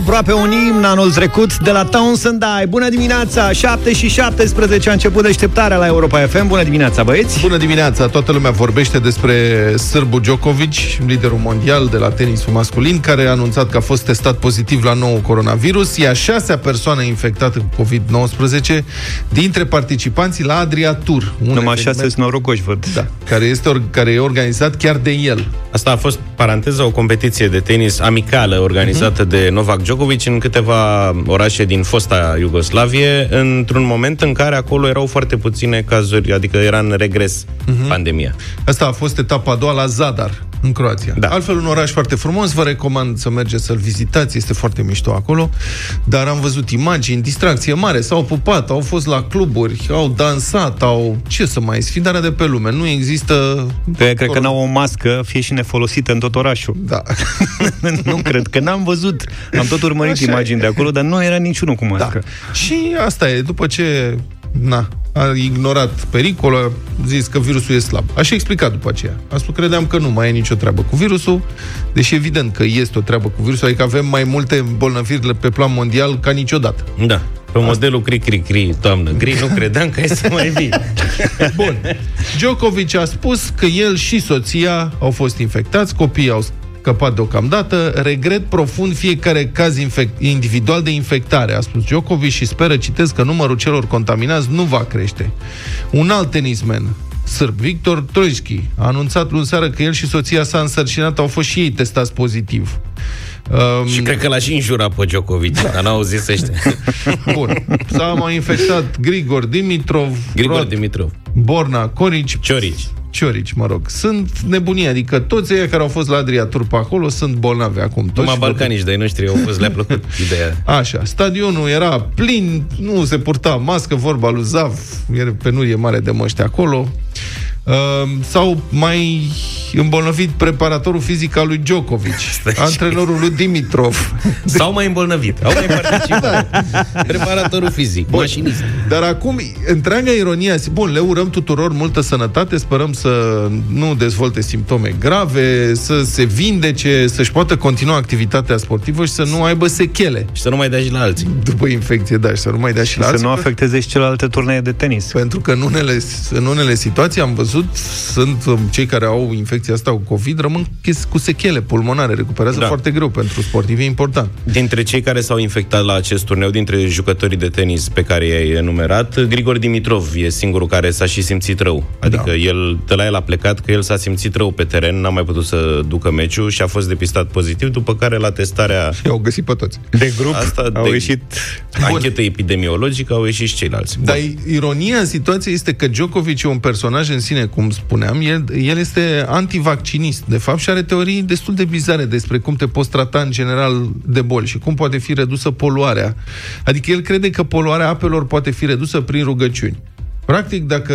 aproape un imn anul trecut de la Townsend Ai. Bună dimineața! 7 și 17 a început deșteptarea la Europa FM. Bună dimineața, băieți! Bună dimineața! Toată lumea vorbește despre Sârbu Djokovic, liderul mondial de la tenisul masculin, care a anunțat că a fost testat pozitiv la nou coronavirus. E a șasea persoană infectată cu COVID-19 dintre participanții la Adria Tour. Un Numai șase sunt norocoși, văd. Da, care, este, care e organizat chiar de el. Asta a fost, paranteză, o competiție de tenis amicală organizată uh-huh. de Novak Djokovic în câteva orașe din fosta Iugoslavie, într-un moment în care acolo erau foarte puține cazuri, adică era în regres uh-huh. pandemia. Asta a fost etapa a doua la Zadar, în Croația. Da. Altfel, un oraș foarte frumos, vă recomand să mergeți să-l vizitați, este foarte mișto acolo, dar am văzut imagini, distracție mare, s-au pupat, au fost la cluburi, au dansat, au... ce să mai sfidarea de pe lume, nu există... Pe, cred că n-au o mască, fie și nefolosită în tot orașul. Da. nu cred că n-am văzut. Am tot urmărit Așa imagini e. de acolo, dar nu era niciunul cu mască. Da. Și asta e, după ce na, a ignorat pericolul, a zis că virusul e slab. A și explicat după aceea. A spus, credeam că nu mai e nicio treabă cu virusul, deși evident că este o treabă cu virusul, adică avem mai multe îmbolnăviri pe plan mondial ca niciodată. Da. Pe Asta. modelul cri-cri-cri, toamnă gri, nu credeam că e să mai vii. Bun. Djokovic a spus că el și soția au fost infectați, copiii au scăpat deocamdată. Regret profund fiecare caz infect, individual de infectare, a spus Djokovic și speră, citesc, că numărul celor contaminați nu va crește. Un alt tenismen, sârb, Victor Troiski, a anunțat luni seară că el și soția sa însărcinată au fost și ei testați pozitiv. Um, și cred că l-a și înjurat pe Djokovic, dar n-au zis ăștia. Bun. S-a mai infectat Grigor Dimitrov, Grigor Rod, Dimitrov, Borna Corici, Ciorici. Ciorici, mă rog. Sunt nebunii, adică toți ei care au fost la Adria Tur pe acolo sunt bolnavi acum. Toți Numai balcanici de noștri au fost, le-a plăcut ideea. Așa, stadionul era plin, nu se purta mască, vorba lui Zav, era penurie mare de măști acolo. Uh, sau mai îmbolnăvit preparatorul fizic al lui Djokovic, antrenorul lui Dimitrov. Sau mai îmbolnăvit. Au mai participat. Preparatorul fizic, bun, mașinist. Dar acum, întreaga ironia, bun, le urăm tuturor multă sănătate, sperăm să nu dezvolte simptome grave, să se vindece, să-și poată continua activitatea sportivă și să nu aibă sechele. Și să nu mai dea și la alții. După infecție, da, și să nu mai dea și, și la să alții. Să nu afecteze și celelalte turnee de tenis. Pentru că în unele, în unele situații am văzut, sunt um, cei care au infecție infecția asta cu COVID rămân cu sechele pulmonare, recuperează da. foarte greu pentru sportivi, e important. Dintre cei care s-au infectat la acest turneu, dintre jucătorii de tenis pe care i-ai enumerat, Grigor Dimitrov e singurul care s-a și simțit rău. Adică da. el, de la el a plecat, că el s-a simțit rău pe teren, n-a mai putut să ducă meciul și a fost depistat pozitiv, după care la testarea... Și au găsit pe toți. De grup Asta au de ieșit... Anchetă epidemiologică au ieșit și ceilalți. Dar ironia în situație este că Djokovic e un personaj în sine, cum spuneam, el, el este anti antivaccinist, de fapt, și are teorii destul de bizare despre cum te poți trata în general de boli și cum poate fi redusă poluarea. Adică el crede că poluarea apelor poate fi redusă prin rugăciuni. Practic, dacă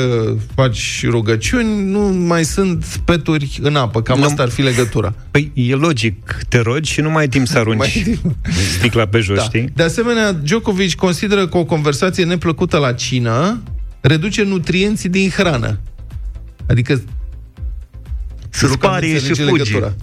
faci rugăciuni, nu mai sunt peturi în apă. Cam nu. asta ar fi legătura. Păi e logic. Te rogi și nu mai ai timp să arunci sticla pe jos, da. știi? De asemenea, Djokovic consideră că o conversație neplăcută la cină reduce nutrienții din hrană. Adică să sparie și fugi. Legătura.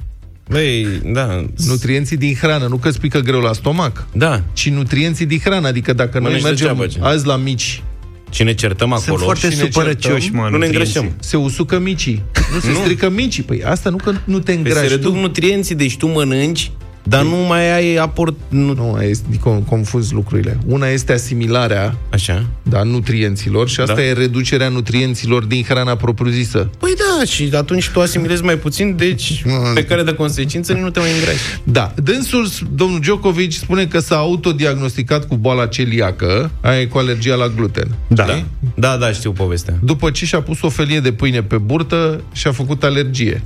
Băi, da. Nutrienții din hrană, nu că îți pică greu la stomac, da. ci nutrienții din hrană. Adică dacă noi mergem azi la mici și ne certăm acolo. Sunt foarte supărăcioși, mă, Nu ne îngrășăm. Se usucă micii. Nu se strică micii. Păi asta nu că nu te îngrași. Păi se reduc nutrienții, deci tu mănânci dar nu mai ai aport... Nu, nu este confuz lucrurile. Una este asimilarea Așa. Da, nutrienților și asta da. e reducerea nutrienților din hrana propriu-zisă. Păi da, și atunci tu asimilezi mai puțin, deci pe care de consecință nu te mai îngrași. Da. Dânsul, domnul Djokovic, spune că s-a autodiagnosticat cu boala celiacă, aia cu alergia la gluten. Da. Da, da, da știu povestea. După ce și-a pus o felie de pâine pe burtă și a făcut alergie.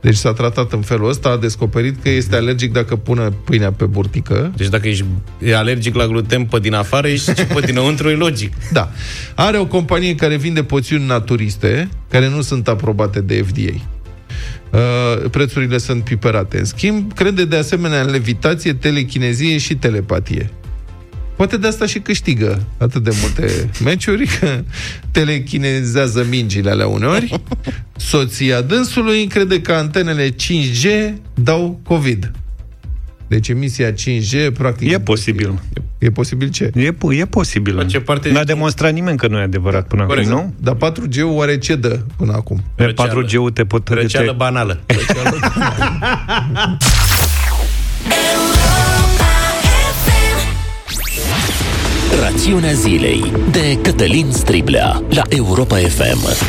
Deci s-a tratat în felul ăsta, a descoperit că este alergic dacă pune pâinea pe burtică. Deci dacă ești alergic la gluten pe din afară, ești și pe dinăuntru, e logic. Da. Are o companie care vinde poțiuni naturiste, care nu sunt aprobate de FDA. Uh, prețurile sunt piperate. În schimb, crede de asemenea în levitație, telechinezie și telepatie. Poate de asta și câștigă atât de multe meciuri, că telechinezează mingile alea uneori. Soția dânsului crede că antenele 5G dau COVID. Deci emisia 5G, practic... E posibil. E, e posibil ce? E, e posibil. Face parte N-a demonstrat nimeni că nu e adevărat până Corect. acum, nu? Dar 4G oare ce dă până acum? Pe Răceală. 4G-ul te pot... Răceală te- banală. Rațiunea zilei de Cătălin Striblea la Europa FM.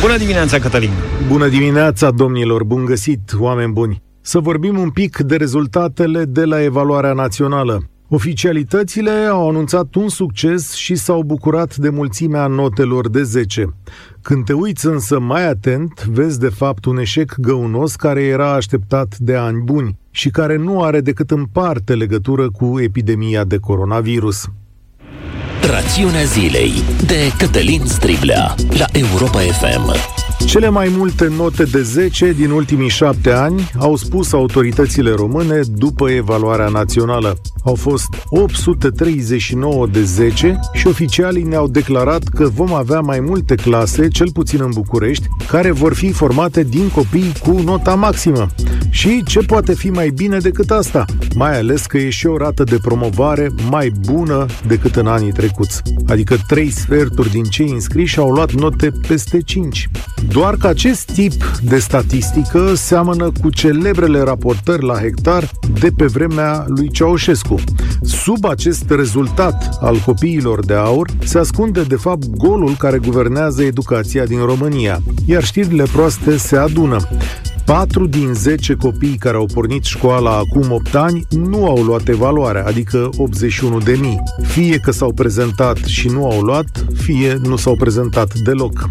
Bună dimineața, Cătălin! Bună dimineața, domnilor! Bun găsit, oameni buni! Să vorbim un pic de rezultatele de la evaluarea națională. Oficialitățile au anunțat un succes și s-au bucurat de mulțimea notelor de 10. Când te uiți însă mai atent, vezi de fapt un eșec găunos care era așteptat de ani buni și care nu are decât în parte legătură cu epidemia de coronavirus. Rațiunea zilei de Cătălin Striblea la Europa FM. Cele mai multe note de 10 din ultimii șapte ani au spus autoritățile române după evaluarea națională. Au fost 839 de 10 și oficialii ne-au declarat că vom avea mai multe clase, cel puțin în București, care vor fi formate din copii cu nota maximă. Și ce poate fi mai bine decât asta? Mai ales că e și o rată de promovare mai bună decât în anii trecuți. Adică 3 sferturi din cei înscriși au luat note peste 5. Doar că acest tip de statistică seamănă cu celebrele raportări la hectar de pe vremea lui Ceaușescu. Sub acest rezultat al copiilor de aur se ascunde de fapt golul care guvernează educația din România, iar știrile proaste se adună. 4 din 10 copii care au pornit școala acum 8 ani nu au luat evaluarea, adică 81 de mii. Fie că s-au prezentat și nu au luat, fie nu s-au prezentat deloc.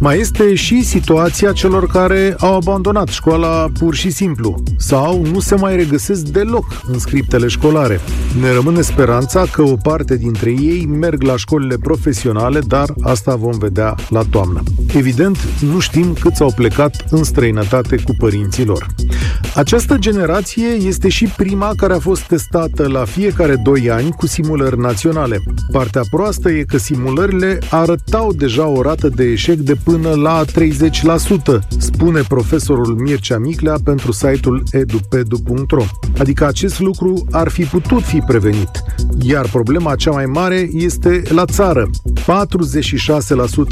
Mai este și situația celor care au abandonat școala pur și simplu sau nu se mai regăsesc deloc în scriptele școlare. Ne rămâne speranța că o parte dintre ei merg la școlile profesionale, dar asta vom vedea la toamnă. Evident, nu știm câți au plecat în străinătate cu părinții lor. Această generație este și prima care a fost testată la fiecare 2 ani cu simulări naționale. Partea proastă e că simulările arătau deja o rată de eșec de până la 30%, spune profesorul Mircea Miclea pentru site-ul edupedu.ro. Adică acest lucru ar fi putut fi prevenit. Iar problema cea mai mare este la țară.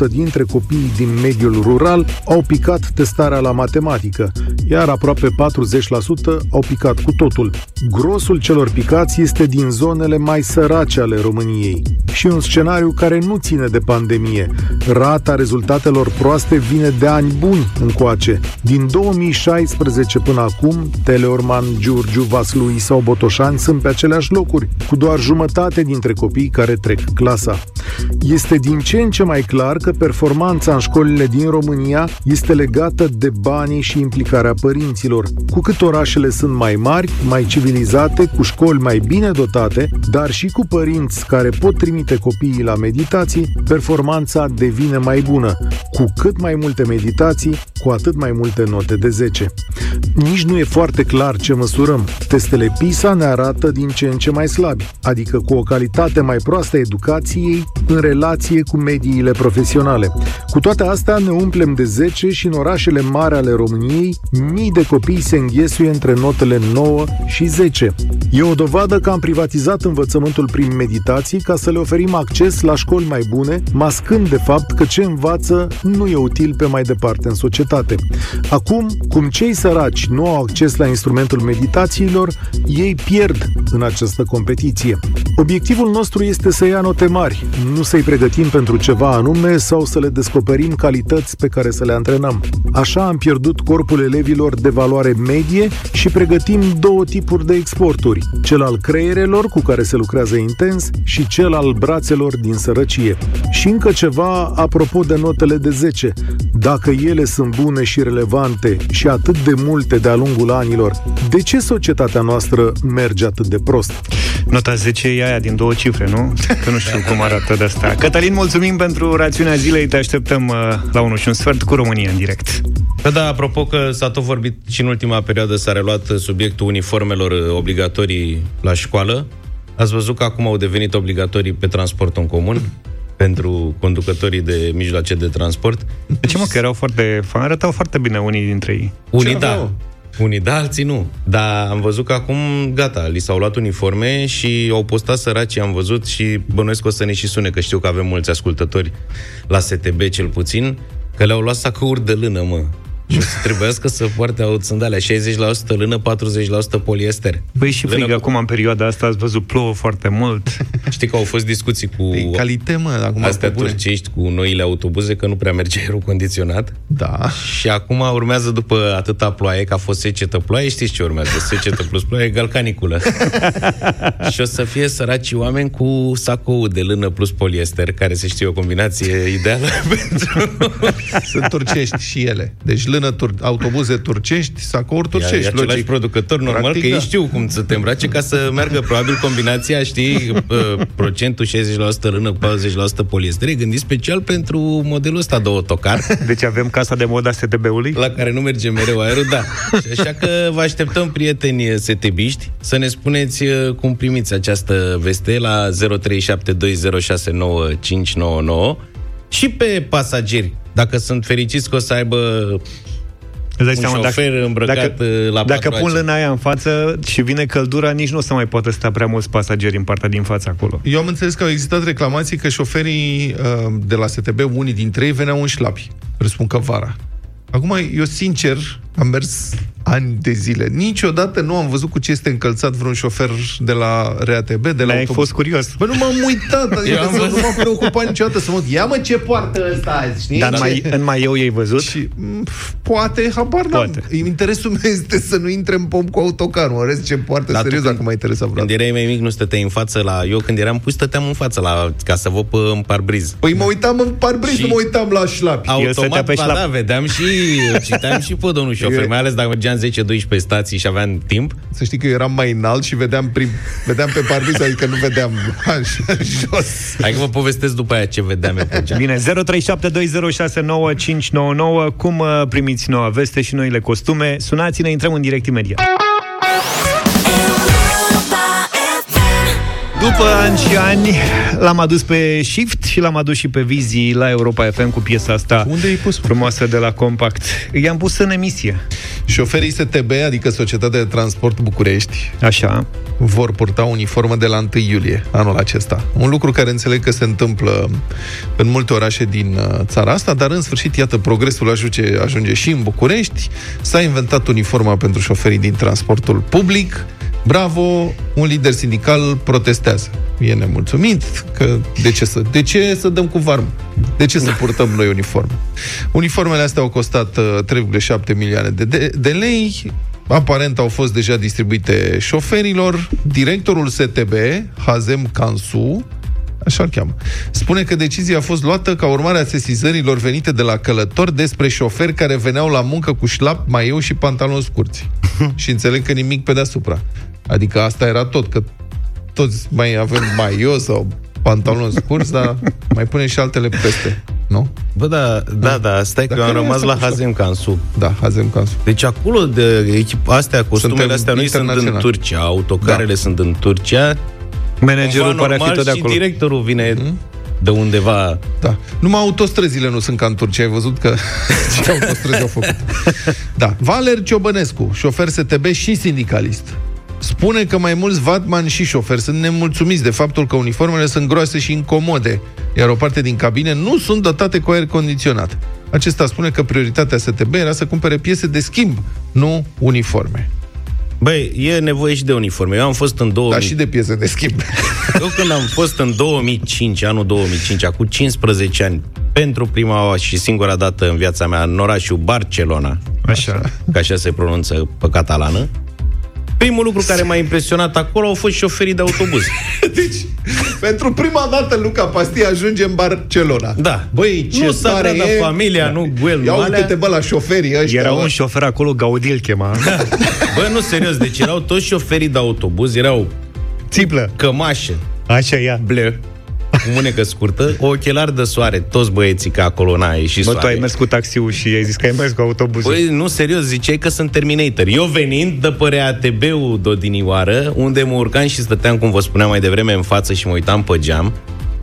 46% dintre copiii din mediul rural au picat testarea la matematică, iar aproape 40% au picat cu totul. Grosul celor picați este din zonele mai sărace ale României și un scenariu care nu ține de pandemie. Rata rezultatelor proaste vine de ani buni încoace. Din 2016 până acum, Teleorman, Giurgiu, Vaslui sau Botoșani sunt pe aceleași locuri, cu doar jumătate dintre copiii care trec clasa. Este din ce în ce mai clar că performanța în școlile din România este legată de banii și implicarea părinților. Cu cât orașele sunt mai mari, mai civilizate, cu școli mai bine dotate, dar și cu părinți care pot trimite copiii la meditații, performanța devine mai bună. Cu cât mai multe meditații, cu atât mai multe note de 10. Nici nu e foarte clar ce măsurăm. Testele PISA ne arată din ce în ce mai slabi, adică cu o calitate mai proastă a educației în relație cu mediile profesionale. Cu toate astea ne umplem de 10 și în orașele mari ale României mii de copii se înghesuie între notele 9 și 10. E o dovadă că am privatizat învățământul prin meditații ca să le oferim acces la școli mai bune, mascând de fapt că ce învață nu e util pe mai departe în societate. Acum, cum cei săraci nu au acces la instrumentul meditațiilor, ei pierd în această competiție. Obiectivul nostru este să ia note mari, nu să-i pregătim pentru ceva anume sau să le descoperim calități pe care să le antrenăm. Așa am pierdut corpul elevilor de valoare medie și pregătim două tipuri de exporturi, cel al creierelor cu care se lucrează intens și cel al brațelor din sărăcie. Și încă ceva apropo de notele de 10. Dacă ele sunt bune și relevante și atât de multe de-a lungul anilor, de ce societatea noastră merge atât de prost? Nota 10 e aia din două cifre, nu? Că nu știu cum arată de asta. Cătălin, mulțumim pentru rațiunea zilei. Te așteptăm uh, la 1 și un sfert cu România în direct. Da, da, apropo că s-a tot vorbit și în ultima perioadă s-a reluat subiectul uniformelor obligatorii la școală. Ați văzut că acum au devenit obligatorii pe transport în comun pentru conducătorii de mijloace de transport. De ce mă, că erau foarte... Arătau foarte bine unii dintre ei. Unii Ce da, aveau? Unii da, alții nu. Dar am văzut că acum, gata, li s-au luat uniforme și au postat săracii, am văzut și bănuiesc că o să ne și sune, că știu că avem mulți ascultători la STB cel puțin, că le-au luat sacouri de lână, mă. Și o să trebuiască să poarte au sandalea 60% lână, 40% poliester. Băi, și frig Lână cu- acum în perioada asta, ați văzut, plouă foarte mult. Știi că au fost discuții cu E calite, mă, acum astea pe bune. turcești, cu noile autobuze, că nu prea merge aerul condiționat. Da. Și acum urmează după atâta ploaie, că a fost secetă ploaie, știți ce urmează? Secetă plus ploaie egal caniculă. și o să fie săraci oameni cu sacou de lână plus poliester, care se știe o combinație ideală pentru... Sunt turcești și ele. Deci lână tur- autobuze turcești, sacouri E, turcești, e același logic. producător, normal Practic, că ei da. știu cum să te îmbrace ca să meargă probabil combinația, știi, uh, procentul 60% lână, 40% poliester, e gândit special pentru modelul ăsta de autocar. Deci avem casa de mod a STB-ului? la care nu merge mereu aerul, da. Și așa că vă așteptăm, prieteni setebiști, să ne spuneți uh, cum primiți această veste la 0372069599 și pe pasageri, dacă sunt fericiți că o să aibă Îți dai un seama, șofer îmbrăcat, uh, la Dacă patru pun aci. lâna aia în față și vine căldura, nici nu o să mai poată sta prea mulți pasageri în partea din față acolo. Eu am înțeles că au existat reclamații că șoferii uh, de la STB, unii dintre ei, veneau în șlapi. Presupun că vara. Acum, eu sincer, am mers ani de zile. Niciodată nu am văzut cu ce este încălțat vreun șofer de la RATB, de la Ai autobuz. fost curios. Bă, nu m-am uitat, adică Eu am să- văzut. nu m-am preocupat niciodată să mă uit. Ia mă ce poartă ăsta azi, știi? Dar în Ce- mai, în mai eu ei văzut? Și m, poate, habar n-am. Poate. Interesul meu este să nu intre în pom cu autocarul. În rest, ce poartă Dar tu serios când- dacă m-a interesat Când vreodată. erai mai mic, nu stăteai în față la... Eu când eram pus, stăteam în față la... ca să vă pe în parbriz. Păi mă uitam în parbriz, Și- nu mă uitam la șlapi. El stătea Automat, pe ba, șlap. da, vedeam și, citeam și pe domnul șofer, Eu- mai ales dacă mergeam 10-12 stații și aveam timp. Să știi că eu eram mai înalt și vedeam, prim, vedeam pe parbriz, adică nu vedeam așa, jos. Hai că vă povestesc după aia ce vedeam eu pe geam. Bine, 0372069599 Cum uh, primiți noua veste și noile costume? Sunați-ne, intrăm în direct imediat. După ani și ani, l-am adus pe Shift și l-am adus și pe Vizi la Europa FM cu piesa asta Unde ai pus? frumoasă de la Compact. I-am pus în emisie. Șoferii STB, adică Societatea de Transport București, Așa. vor purta uniformă de la 1 iulie anul acesta. Un lucru care înțeleg că se întâmplă în multe orașe din uh, țara asta, dar în sfârșit, iată, progresul ajunge, ajunge și în București. S-a inventat uniforma pentru șoferii din transportul public. Bravo, un lider sindical protestează. E nemulțumit că de ce să, de ce să dăm cu varmă? De ce să purtăm noi uniforme? Uniformele astea au costat uh, 3,7 milioane de, de, de lei. Aparent au fost deja distribuite șoferilor. Directorul STB, Hazem Kansu, așa îl cheamă, spune că decizia a fost luată ca urmare a sesizărilor venite de la călători despre șoferi care veneau la muncă cu șlap, maieu și pantaloni scurți. și înțeleg că nimic pe deasupra. Adică asta era tot, că toți mai avem maieu sau pantaloni scurți, dar mai punem și altele peste. Nu? Bă, da, da, da, stai că Dar eu am care e rămas asta la cu șofer? Hazem Kansu. Da, Hazem Kansu. Deci acolo, de echip, astea, costumele Suntem astea, noi sunt în internaționali. Turcia, autocarele sunt în Turcia. Managerul Cumva pare a fi normal tot de și acolo. directorul vine de undeva. Da. Numai autostrăzile nu sunt ca în Turcia. Ai văzut că ce autostrăzi au făcut. Da. Valer Ciobănescu, șofer STB și sindicalist. Spune că mai mulți vatman și șoferi sunt nemulțumiți de faptul că uniformele sunt groase și incomode, iar o parte din cabine nu sunt dotate cu aer condiționat. Acesta spune că prioritatea STB era să cumpere piese de schimb, nu uniforme. Băi, e nevoie și de uniforme. Eu am fost în 2000... Dar și de piese de schimb. Eu când am fost în 2005, anul 2005, acum 15 ani, pentru prima oară și singura dată în viața mea, în orașul Barcelona, Așa. că așa se pronunță pe catalană, primul lucru care m-a impresionat acolo au fost șoferii de autobuz. Deci, pentru prima dată Luca Pastia ajunge în Barcelona. Da. Băi, ce Nu tare Sagrada e. Familia, nu Guel, Ia nu alea. uite-te, bă, la șoferii ăștia. Era bă. un șofer acolo, Gaudi îl chema. Bă, nu, serios, deci erau toți șoferii de autobuz, erau Țiplă. cămașă, Așa ea. bleu, cu mânecă scurtă, ochelari de soare, toți băieții, că acolo n-a ieșit Bă, soare. tu ai mers cu taxiul și ai zis că ai mers cu autobuzul. Păi, nu, serios, ziceai că sunt Terminator. Eu venind de pe ATB-ul de odinioară, unde mă urcam și stăteam, cum vă spuneam mai devreme, în față și mă uitam pe geam,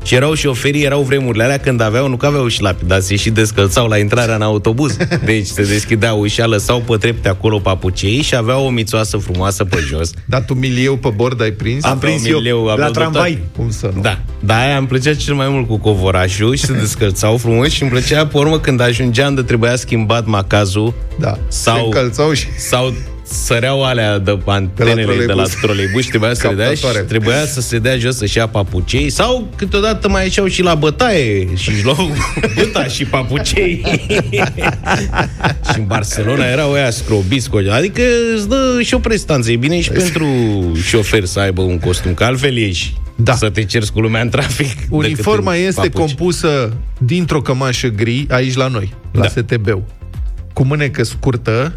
Și erau șoferii, erau vremurile alea când aveau, nu că aveau șlapi, dar se și descălțau la intrarea în autobuz. Deci se deschidea ușa, lăsau pe trepte acolo papucei și aveau o mițoasă frumoasă pe jos. Dat un milieu pe bord ai prins? Am prins eu milieu, la aveau tramvai. toate. Cum să nu? Da, da, aia îmi plăcea cel mai mult cu covorașul și se descălțau frumos și îmi plăcea pe urmă când ajungeam de trebuia schimbat macazul Da. Sau- Se încălțau și... sau săreau alea de antenele de la troleibuz. troleibuz și trebuia să se dea și Captatoare. trebuia să se dea jos să-și ia papucei sau câteodată mai ieșeau și la bătaie și își luau buta și papucei. și în Barcelona erau ăia scrobiți cu adică îți dă și o prestanță. E bine și pentru șofer să aibă un costum, că altfel ieși Da. să te cerți cu lumea în trafic. Uniforma decât în este papuci. compusă dintr-o cămașă gri, aici la noi, la Da. STB-ul, cu mânecă scurtă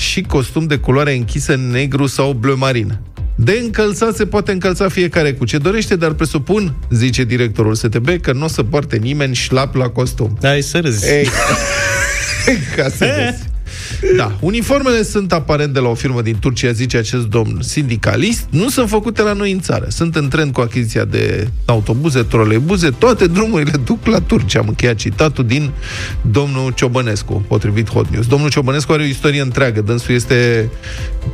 și costum de culoare închisă negru sau bleu marin. De încălțat se poate încălța fiecare cu ce dorește, dar presupun, zice directorul STB, că nu o să poarte nimeni șlap la costum. Hai să râzi. Ei, ca să vezi. Da, uniformele sunt aparent de la o firmă din Turcia, zice acest domn sindicalist, nu sunt făcute la noi în țară. Sunt în trend cu achiziția de autobuze, troleibuze, toate drumurile duc la Turcia. Am încheiat citatul din domnul Ciobănescu, potrivit Hot News. Domnul Ciobănescu are o istorie întreagă. Dânsul este,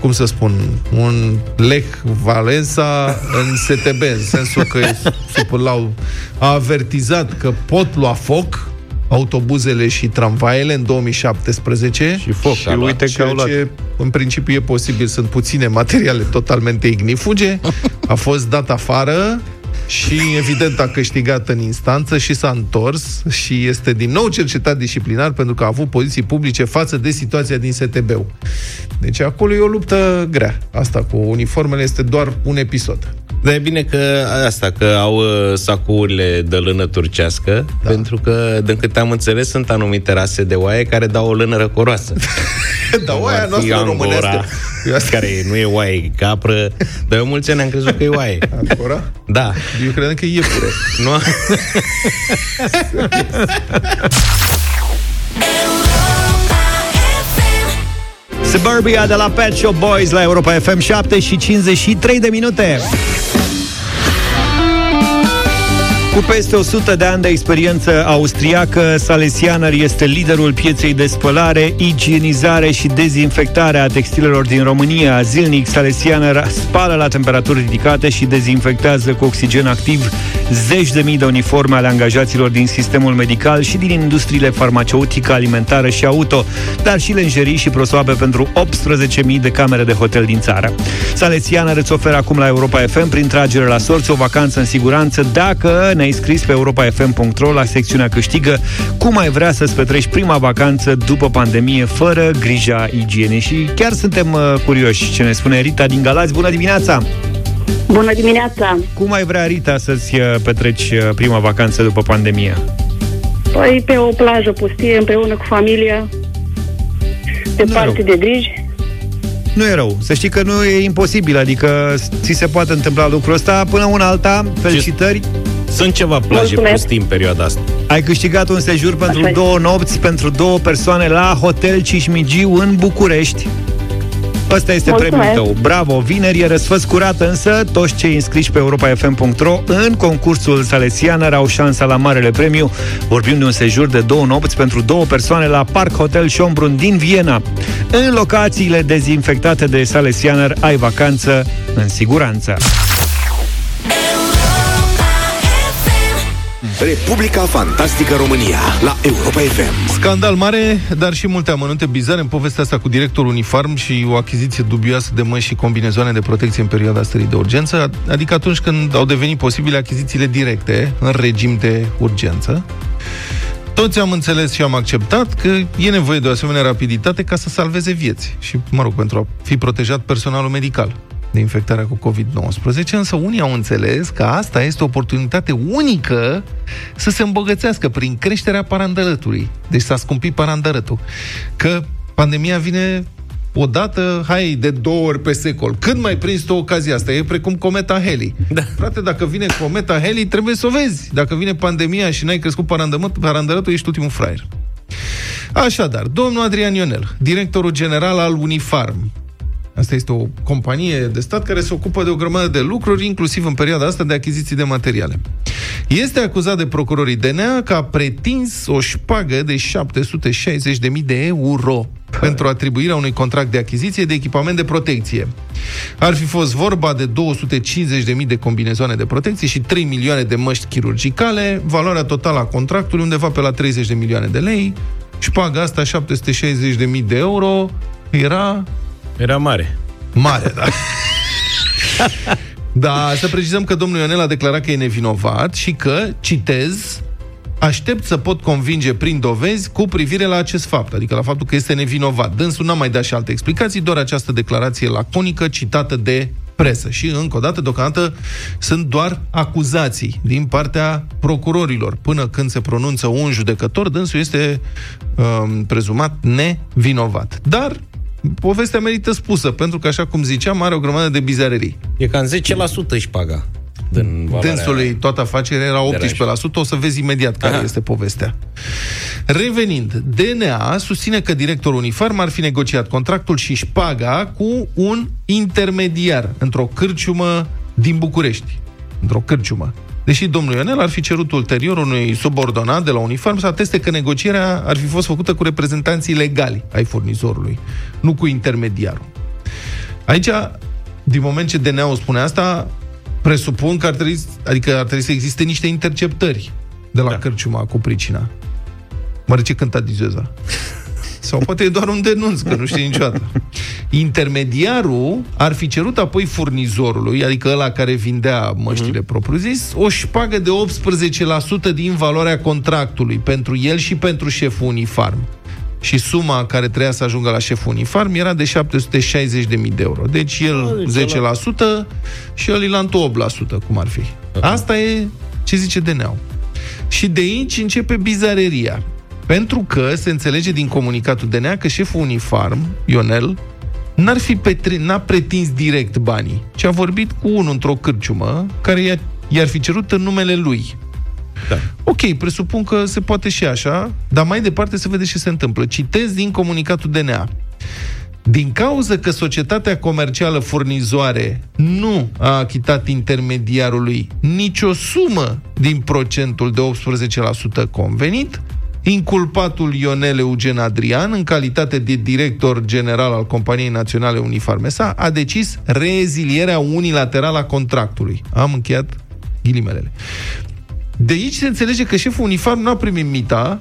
cum să spun, un Lech Valensa în STB, în sensul că e super lau. A avertizat că pot lua foc autobuzele și tramvaiele în 2017 Și foc Și a luat. uite că ceea au luat. ce în principiu e posibil, sunt puține materiale totalmente ignifuge, a fost dat afară și evident a câștigat în instanță și s-a întors și este din nou cercetat disciplinar pentru că a avut poziții publice față de situația din STB. Deci acolo e o luptă grea. Asta cu uniformele este doar un episod. Dar e bine că asta, că au uh, sacurile de lână turcească, da. pentru că, din câte am înțeles, sunt anumite rase de oaie care dau o lână răcoroasă. Dar Cum oaia ar fi noastră Angora, românească. care nu e oaie, e capră, dar eu mulți ani am crezut că e oaie. Angora? Da. Eu credeam că e iepure. Nu? Suburbia de la Pet Shop Boys la Europa FM 7 și 53 de minute. Cu peste 100 de ani de experiență austriacă, Salesianer este liderul pieței de spălare, igienizare și dezinfectare a textilelor din România. Zilnic, Salesianer spală la temperaturi ridicate și dezinfectează cu oxigen activ zeci de mii de uniforme ale angajaților din sistemul medical și din industriile farmaceutică, alimentară și auto, dar și lenjerii și prosoape pentru 18.000 de camere de hotel din țară. Salesianer îți oferă acum la Europa FM, prin tragere la sorți, o vacanță în siguranță dacă ne-ai scris pe europafm.ro la secțiunea Câștigă cum ai vrea să-ți petreci prima vacanță după pandemie fără grija igienei. Și chiar suntem uh, curioși ce ne spune Rita din Galați. Bună dimineața! Bună dimineața! Cum ai vrea, Rita, să-ți uh, petreci uh, prima vacanță după pandemie? Păi pe o plajă pustie, împreună cu familia, departe de griji. Nu e rău. Să știi că nu e imposibil, adică ți se poate întâmpla lucrul ăsta până una alta. Felicitări! Sunt ceva plaje Mulțumesc. pustii în perioada asta. Ai câștigat un sejur pentru Așa e. două nopți, pentru două persoane la Hotel Cismigiu în București. Ăsta este Mulțumesc. premiul tău. Bravo! Vineri e răsfăț curată, însă toți cei înscriși pe europafm.ro în concursul Salesianer au șansa la marele premiu. Vorbim de un sejur de două nopți pentru două persoane la Park Hotel Schönbrunn din Viena. În locațiile dezinfectate de Salesianer ai vacanță în siguranță. Republica Fantastică România la Europa FM. Scandal mare, dar și multe amănunte bizare în povestea asta cu directorul Unifarm și o achiziție dubioasă de măști și combinezoane de protecție în perioada stării de urgență, adică atunci când au devenit posibile achizițiile directe în regim de urgență. Toți am înțeles și am acceptat că e nevoie de o asemenea rapiditate ca să salveze vieți și, mă rog, pentru a fi protejat personalul medical de infectarea cu COVID-19, însă unii au înțeles că asta este o oportunitate unică să se îmbogățească prin creșterea parandărătului. Deci s-a scumpit parandărătul. Că pandemia vine odată, hai, de două ori pe secol. Când mai prins tu ocazia asta? E precum cometa Heli. Da. Frate, dacă vine cometa Heli, trebuie să o vezi. Dacă vine pandemia și n-ai crescut parandărătul, parandărătul ești ultimul fraier. Așadar, domnul Adrian Ionel, directorul general al Unifarm, Asta este o companie de stat care se ocupă de o grămadă de lucruri, inclusiv în perioada asta de achiziții de materiale. Este acuzat de procurorii DNA că a pretins o șpagă de 760.000 de euro pentru atribuirea unui contract de achiziție de echipament de protecție. Ar fi fost vorba de 250.000 de combinezoane de protecție și 3 milioane de măști chirurgicale, valoarea totală a contractului undeva pe la 30 de milioane de lei, șpaga asta 760.000 de euro era Era mare. Mare, da. da, să precizăm că domnul Ionel a declarat că e nevinovat și că, citez, aștept să pot convinge prin dovezi cu privire la acest fapt, adică la faptul că este nevinovat. Dânsul n-a mai dat și alte explicații, doar această declarație laconică citată de presă. Și, încă o dată, deocamdată, sunt doar acuzații din partea procurorilor. Până când se pronunță un judecător, dânsul este um, prezumat nevinovat. Dar povestea merită spusă, pentru că, așa cum ziceam, are o grămadă de bizarerii. E cam 10% își paga. Din valoarea Dânsului toată afacerea era de 18%, o să vezi imediat care Aha. este povestea. Revenind, DNA susține că directorul Unifarm ar fi negociat contractul și își paga cu un intermediar într-o cârciumă din București. Într-o cârciumă. Deși domnul Ionel ar fi cerut ulterior unui subordonat de la Unifarm să ateste că negocierea ar fi fost făcută cu reprezentanții legali ai furnizorului, nu cu intermediarul. Aici, din moment ce DNA-ul spune asta, presupun că ar trebui, adică ar trebui să existe niște interceptări de la da. Cărciuma cu pricina. Mă ce cânta dizeza. Sau poate e doar un denunț, că nu știi niciodată. Intermediarul ar fi cerut apoi furnizorului, adică ăla care vindea măștile mm-hmm. propriu-zis, o șpagă de 18% din valoarea contractului pentru el și pentru șeful Unifarm. Și suma care trebuia să ajungă la șeful Unifarm era de 760.000 de euro. Deci el 10% și el Ilantu 8%, cum ar fi. Asta e ce zice DNA-ul. Și de aici începe bizareria. Pentru că se înțelege din comunicatul DNA că șeful Unifarm, Ionel, n-ar fi petri, n-a pretins direct banii, ci a vorbit cu unul într-o cârciumă care i-a, i-ar fi cerut în numele lui. Da. Ok, presupun că se poate și așa, dar mai departe se vede ce se întâmplă. Citez din comunicatul DNA. Din cauza că societatea comercială furnizoare nu a achitat intermediarului nicio sumă din procentul de 18% convenit, inculpatul Ionel Eugen Adrian, în calitate de director general al Companiei Naționale Unifarmesa, a decis rezilierea unilaterală a contractului. Am încheiat ghilimelele. De aici se înțelege că șeful uniform n-a primit mita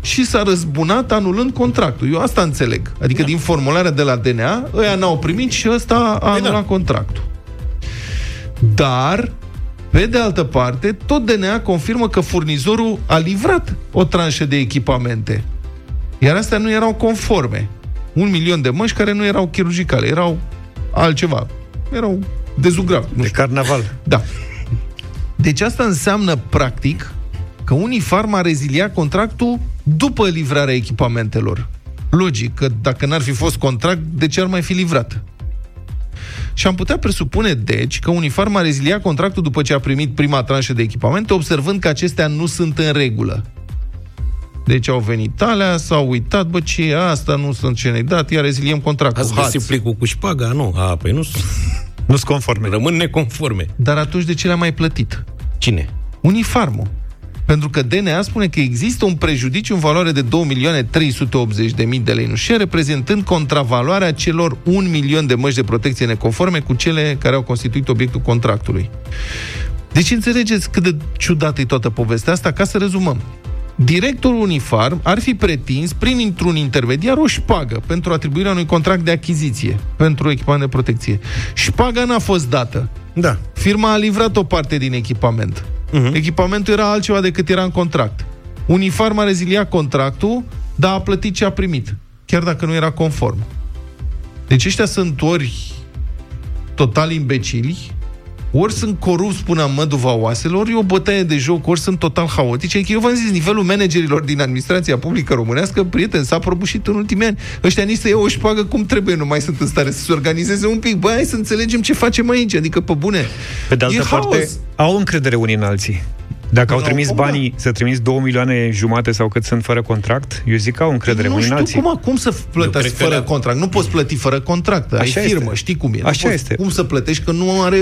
și s-a răzbunat anulând contractul. Eu asta înțeleg. Adică da. din formularea de la DNA, ăia n-au primit și ăsta a anulat da. contractul. Dar, pe de altă parte, tot DNA confirmă că furnizorul a livrat o tranșă de echipamente. Iar astea nu erau conforme. Un milion de măști care nu erau chirurgicale, erau altceva. Erau de zugrav. De carnaval. Da. Deci asta înseamnă, practic, că Unifarm a reziliat contractul după livrarea echipamentelor. Logic, că dacă n-ar fi fost contract, de ce ar mai fi livrat? Și am putea presupune, deci, că Unifarm a reziliat contractul după ce a primit prima tranșă de echipamente, observând că acestea nu sunt în regulă. Deci au venit alea, s-au uitat, bă, ce e asta, nu sunt ce ne dat, iar reziliem contractul. Ați găsit Hați. plicul cu șpaga? Nu. A, păi nu Nu sunt conforme. rămân neconforme. Dar atunci de ce le-a mai plătit? Cine? Unifarmul. Pentru că DNA spune că există un prejudiciu în valoare de 2.380.000 de lei nușe, reprezentând contravaloarea celor 1 milion de măști de protecție neconforme cu cele care au constituit obiectul contractului. Deci înțelegeți cât de ciudată e toată povestea asta, ca să rezumăm. Directorul Unifarm ar fi pretins, prin într-un intermediar, o șpagă pentru atribuirea unui contract de achiziție pentru echipament de protecție. Șpaga n-a fost dată. Da. Firma a livrat o parte din echipament. Uh-huh. Echipamentul era altceva decât era în contract. Unifarm a reziliat contractul, dar a plătit ce a primit, chiar dacă nu era conform. Deci ăștia sunt ori total imbecili, ori sunt corupți până în măduva oaselor, ori e o bătaie de joc, ori sunt total haotice. Adică eu v-am zis, nivelul managerilor din administrația publică românească, prieten, s-a prăbușit în ultimii ani. Ăștia nici să iau o șpagă cum trebuie, nu mai sunt în stare să se organizeze un pic. Băi, hai să înțelegem ce facem aici, adică pe bune. Pe de altă e parte, haos. au încredere unii în alții. Dacă au Nu, trimis cum banii, să trimis 2 milioane jumate sau cât sunt fără contract, eu zic că au încredere nu în știu alții. cum, cum să plătești cred că fără le-a- contract. Nu poți plăti fără contract. Ai Așa firmă, este. știi cum e. Nu Așa poți, este. Cum să plătești că nu are...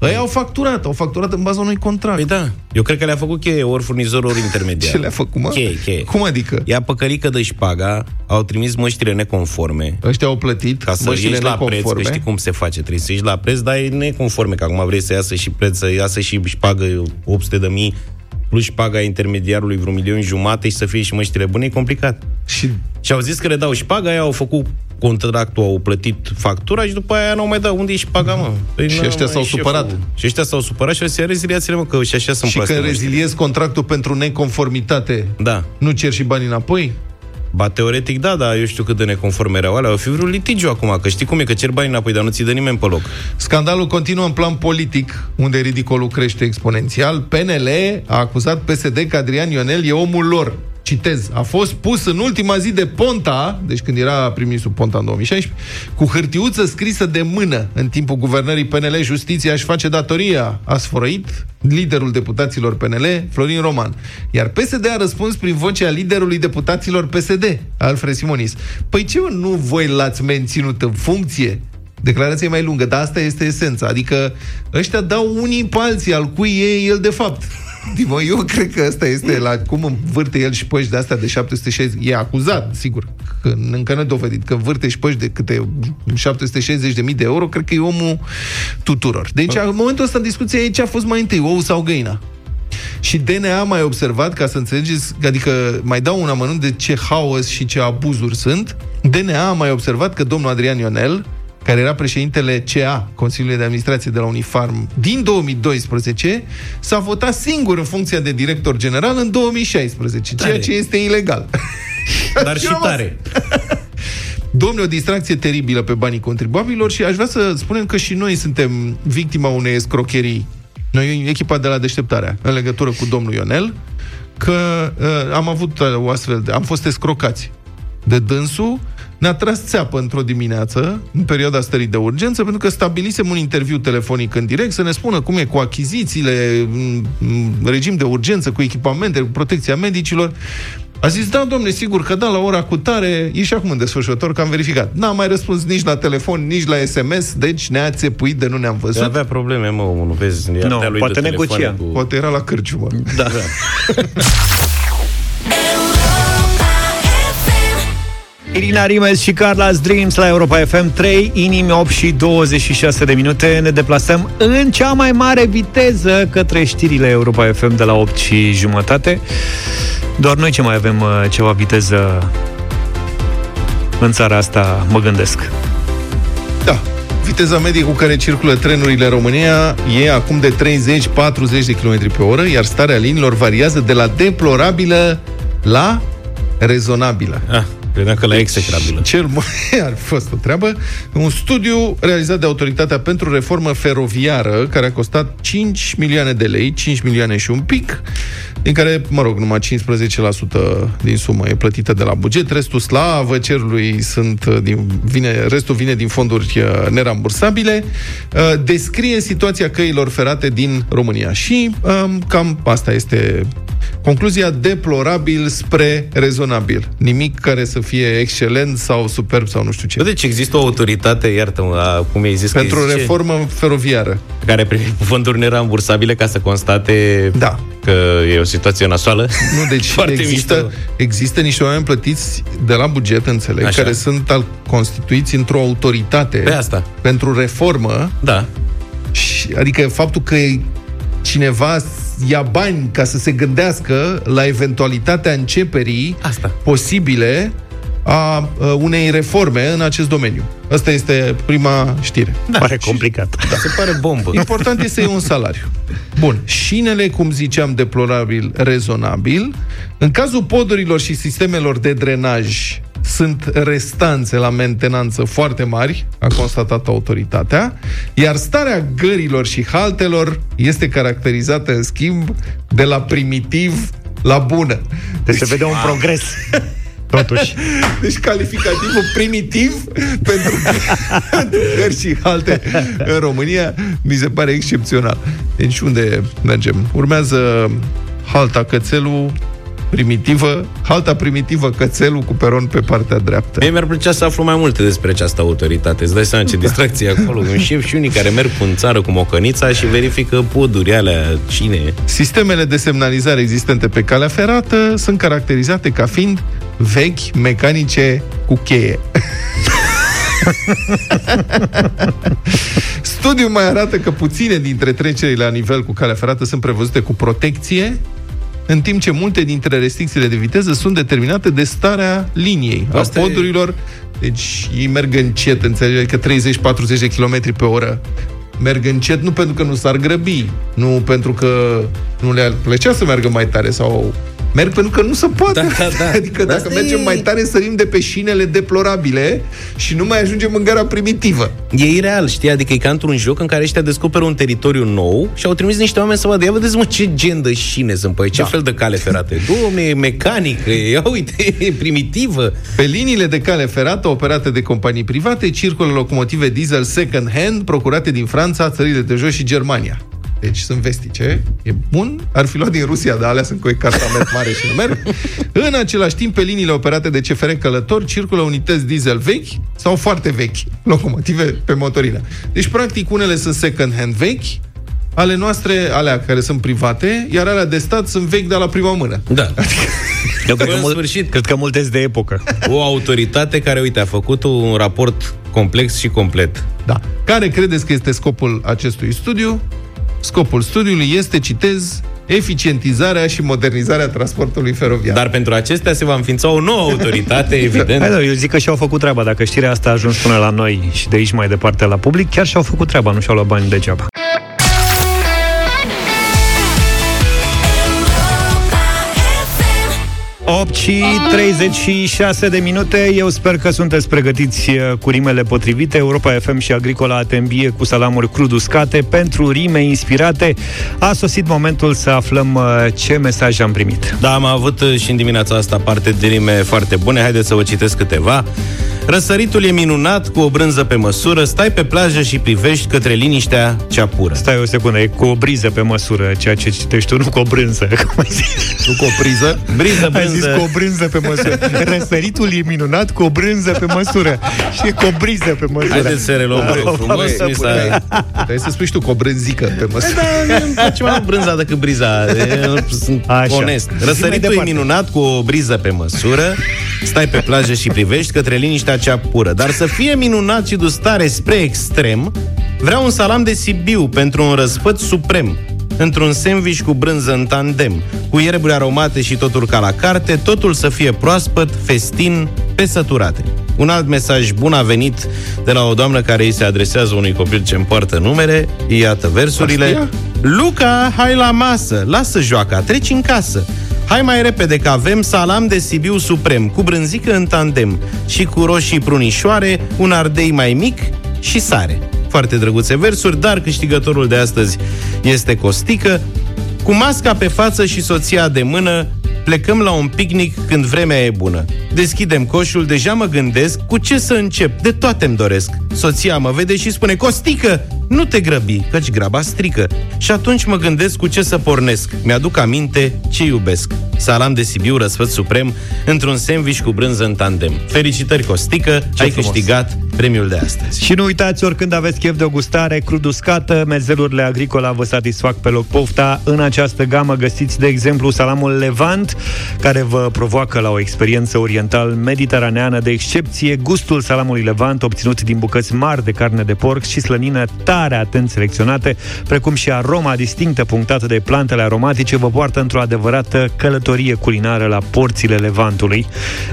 Ei au facturat, au facturat în baza unui contract. Păi da, eu cred că le-a făcut cheie ori furnizor, ori intermediar. Ce le-a făcut, mă? Cheie, cheie. Cum adică? Ia păcălică de șpaga, au trimis măștile neconforme, Ăștia au plătit ca să măștile ieși la preț, că neconforme. știi cum se face, trebuie să ieși la preț, dar e neconforme, că acum vrei să iasă și preț, să iasă și șpagă 800 de mii, plus șpaga intermediarului vreo milion jumate și să fie și măștile bune, e complicat. Și Și au zis că le dau șpaga, aia au făcut contractul, au plătit factura și după aia n-au mai dat. Unde e șpaga, mă? Păi Și n-a ăștia mai s-au șeful. supărat. Și ăștia s-au supărat și au zis, ia reziliați-le, mă, că și așa sunt Și proaste că măștile." reziliezi contractul pentru neconformitate, Da. nu cer și banii înapoi? Ba, teoretic, da, dar eu știu cât de neconforme erau alea. O fi vreun litigiu acum, că știi cum e, că cer bani înapoi, dar nu ți dă nimeni pe loc. Scandalul continuă în plan politic, unde ridicolul crește exponențial. PNL a acuzat PSD că Adrian Ionel e omul lor. Citez, a fost pus în ultima zi de Ponta, deci când era prim-ministru Ponta în 2016, cu hârtiuță scrisă de mână în timpul guvernării PNL, justiția își face datoria. A sfărăit liderul deputaților PNL, Florin Roman. Iar PSD a răspuns prin vocea liderului deputaților PSD, Alfred Simonis. Păi ce, mă, nu voi l-ați menținut în funcție? Declarația e mai lungă, dar asta este esența. Adică ăștia dau unii pe alții, al cui e el de fapt. Mă, eu cred că asta este la cum învârte el și păși de astea de 760. E acuzat, sigur, că încă nu dovedit, că învârte și păși de câte 760.000 de euro, cred că e omul tuturor. Deci, în momentul ăsta, în discuție, aici a fost mai întâi ou sau găina. Și DNA a mai observat, ca să înțelegeți, adică mai dau un amănunt de ce haos și ce abuzuri sunt, DNA a mai observat că domnul Adrian Ionel, care era președintele CA, Consiliului de Administrație de la Unifarm, din 2012, s-a votat singur în funcția de director general în 2016, ceea Tare. ce este ilegal. Dar și Eu am tare. Domnule, o distracție teribilă pe banii contribuabililor și aș vrea să spunem că și noi suntem victima unei escrocherii. Noi, echipa de la deșteptarea, în legătură cu domnul Ionel, că uh, am avut uh, o astfel de... am fost escrocați de dânsul, ne-a tras țeapă într-o dimineață, în perioada stării de urgență, pentru că stabilisem un interviu telefonic în direct să ne spună cum e cu achizițiile, în- în regim de urgență, cu echipamente, cu protecția medicilor. A zis, da, domne, sigur că da, la ora cu tare, e și acum în desfășurător, că am verificat. N-a mai răspuns nici la telefon, nici la SMS, deci ne-a țepuit de nu ne-am Că văzut. avea probleme, mă, omul, nu vezi? Ia Nu, te-a lui poate de telefoane negocia. Cu... Poate era la cârciumă. Da. Irina Rimes și Carla's Dreams la Europa FM 3, inimi 8 și 26 de minute. Ne deplasăm în cea mai mare viteză către știrile Europa FM de la 8 și jumătate. Doar noi ce mai avem uh, ceva viteză în țara asta, mă gândesc. Da. Viteza medie cu care circulă trenurile în România e acum de 30-40 de km pe oră, iar starea liniilor variază de la deplorabilă la rezonabilă. Ah, credeam că la execrabilă. Cel mai ar fi fost o treabă. Un studiu realizat de Autoritatea pentru Reformă Feroviară, care a costat 5 milioane de lei, 5 milioane și un pic, din care, mă rog, numai 15% din sumă e plătită de la buget, restul slavă cerului sunt uh, din, vine, restul vine din fonduri uh, nerambursabile, uh, descrie situația căilor ferate din România. Și um, cam asta este Concluzia deplorabil spre rezonabil. Nimic care să fie excelent sau superb sau nu știu ce. Bă, Deci există o autoritate, iartă-mă, a, cum ai zis Pentru că o zice, reformă feroviară. care primi fonduri nerambursabile ca să constate Da. că e o situație nasoală. Nu, deci Foarte există, mișto. există niște oameni plătiți de la buget, înțeleg, Așa. care sunt al, constituiți într-o autoritate Pe asta. pentru reformă, Da. și, adică faptul că cineva ia bani ca să se gândească la eventualitatea începerii Asta. posibile a, a unei reforme în acest domeniu. Asta este prima știre. Da. Pare complicat. Da. Se pare bombă. Important este să iei un salariu. Bun. Șinele, cum ziceam, deplorabil, rezonabil. În cazul podurilor și sistemelor de drenaj sunt restanțe la mentenanță foarte mari, a constatat autoritatea, iar starea gărilor și haltelor este caracterizată, în schimb, de la primitiv la bună. Deci se vede un progres. Totuși. Deci calificativul primitiv pentru, pentru gări și halte în România mi se pare excepțional. Deci unde mergem? Urmează halta cățelul primitivă, halta primitivă cățelul cu peron pe partea dreaptă. Mie mi-ar plăcea să aflu mai multe despre această autoritate. Îți dai seama ce distracție e acolo. Un șef și unii care merg în țară cu mocănița și verifică poduri alea, cine Sistemele de semnalizare existente pe calea ferată sunt caracterizate ca fiind vechi, mecanice, cu cheie. Studiul mai arată că puține dintre trecerile la nivel cu calea ferată sunt prevăzute cu protecție, în timp ce multe dintre restricțiile de viteză sunt determinate de starea liniei, Asta a e- podurilor. Deci ei merg încet, înțelegi, că 30-40 de km pe oră. Merg încet nu pentru că nu s-ar grăbi, nu pentru că nu le-ar plăcea să meargă mai tare sau merg pentru că nu se poate. Da, da, da. Adică dacă Asta mergem e- mai tare, sărim de pe șinele deplorabile și nu mai ajungem în gara primitivă. E ireal, știi? Adică e ca într-un joc în care ăștia descoperă un teritoriu nou și au trimis niște oameni să vadă. Ia vedeți, mă, ce gen de șine sunt pe aici, ce Da. fel de cale ferată. Domne, e mecanică, ia uite, e primitivă. Pe liniile de cale ferată operate de companii private circulă locomotive diesel second-hand procurate din Franța, țările de jos și Germania. Deci sunt vestice, e bun, ar fi luat din Rusia, dar alea sunt cu ecartament mare și nu merg. În același timp, pe liniile operate de CFR Călător circulă unități diesel vechi sau foarte vechi, locomotive pe motorină. Deci, practic, unele sunt second-hand vechi, ale noastre, alea care sunt private, iar alea de stat sunt vechi de la prima mână. Da. Eu cred că, În mul- sfârșit. cred că multe sunt de epocă. O autoritate care, uite, a făcut un raport complex și complet. Da. Care credeți că este scopul acestui studiu? Scopul studiului este, citez, eficientizarea și modernizarea transportului feroviar. Dar pentru acestea se va înființa o nouă autoritate, evident. Hai, da, eu zic că și-au făcut treaba. Dacă știrea asta a ajuns până la noi și de aici mai departe la public, chiar și-au făcut treaba, nu și-au luat bani degeaba. 8 și 36 de minute. Eu sper că sunteți pregătiți uh, cu rimele potrivite. Europa FM și Agricola te îmbie cu salamuri crud uscate pentru rime inspirate. A sosit momentul să aflăm uh, ce mesaj am primit. Da, am avut uh, și în dimineața asta parte de rime foarte bune. Haideți să vă citesc câteva. Răsăritul e minunat, cu o brânză pe măsură, stai pe plajă și privești către liniștea cea pură. Stai o secundă, e cu o briză pe măsură, ceea ce citești tu, nu cu o brânză. Cum ai zis? Nu cu o priză? Briză, Ai zis brânză. cu o brânză pe măsură. Răsăritul e minunat cu o brânză pe măsură. Și e cu o briză pe măsură. Haideți să reluăm Da, da, da, frumos. da, Mi s-a... Trebuie să spui și tu cu o brânzică pe măsură. Da, îmi place mai mult brânza decât briza. E, Sunt Așa. onest. Zi mai Răsăritul e departe. minunat cu o briză pe măsură. Stai pe plajă și privești către liniștea cea pură. Dar să fie minunat și dustare spre extrem, vreau un salam de Sibiu pentru un răsfăț suprem. Într-un sandwich cu brânză în tandem, cu ierburi aromate și totul ca la carte, totul să fie proaspăt, festin, pe săturate. Un alt mesaj bun a venit de la o doamnă care îi se adresează unui copil ce împoartă numere. Iată versurile. Astia? Luca, hai la masă, lasă joaca, treci în casă. Hai mai repede că avem salam de Sibiu suprem, cu brânzică în tandem și cu roșii prunișoare, un ardei mai mic și sare. Foarte drăguțe versuri, dar câștigătorul de astăzi este Costică. Cu masca pe față și soția de mână, plecăm la un picnic când vremea e bună. Deschidem coșul, deja mă gândesc cu ce să încep, de toate îmi doresc. Soția mă vede și spune, Costică, nu te grăbi, căci graba strică. Și atunci mă gândesc cu ce să pornesc. Mi-aduc aminte ce iubesc. Salam de Sibiu, răsfăț suprem, într-un sandwich cu brânză în tandem. Felicitări, Costică, ai frumos. câștigat premiul de astăzi. Și nu uitați, oricând aveți chef de o gustare crud uscată, mezelurile Agricola vă satisfac pe loc pofta. În această gamă găsiți, de exemplu, salamul Levant, care vă provoacă la o experiență oriental-mediteraneană de excepție. Gustul salamului Levant, obținut din bucăți mari de carne de porc și slănină tare atent selecționate, precum și aroma distinctă punctată de plantele aromatice, vă poartă într-o adevărată călătorie culinară la porțile Levantului.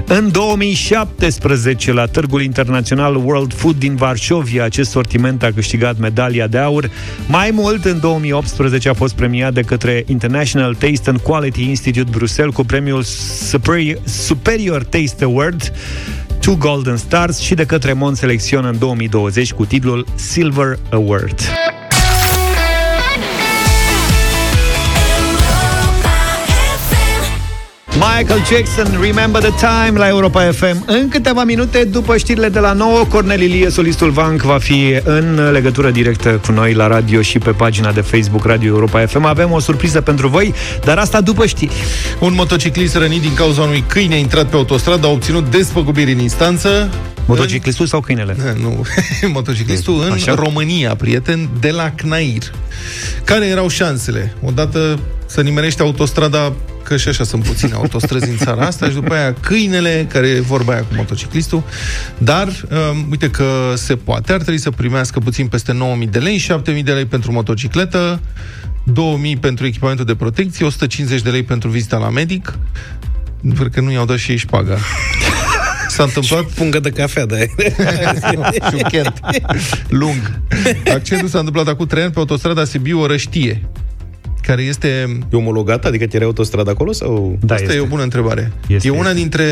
În 2017, la Târgul Internațional World Food din Varșovia, acest sortiment a câștigat medalia de aur. Mai mult, în 2018 a fost premiat de către International Taste and Quality Institute Bruxelles cu premiul Superior, Superior Taste Award Two Golden Stars și de către Mon Selection în 2020 cu titlul Silver Award. Michael Jackson, Remember the Time la Europa FM. În câteva minute, după știrile de la 9, Cornel Ilie, solistul Vanc, va fi în legătură directă cu noi la radio și pe pagina de Facebook Radio Europa FM. Avem o surpriză pentru voi, dar asta după știri. Un motociclist rănit din cauza unui câine a intrat pe autostradă a obținut despăgubiri în instanță. Motociclistul sau câinele? Nu, motociclistul în Așa? România, prieten, de la Cnair. Care erau șansele? Odată să nimerește autostrada, că și așa sunt puține autostrăzi în țara asta, și după aia câinele, care e vorba aia cu motociclistul, dar um, uite că se poate. Ar trebui să primească puțin peste 9.000 de lei, 7.000 de lei pentru motocicletă, 2000 pentru echipamentul de protecție, 150 de lei pentru vizita la medic. Cred că nu i-au dat și ei șpaga. S-a întâmplat Pungă de cafea, da. șuchet lung. Accidentul s-a întâmplat acum 3 ani pe autostrada Sibiu-Orăștie, care este... E omologată? Adică chiar e autostradă acolo? Sau... Da, Asta e o bună întrebare. Este, e una este. dintre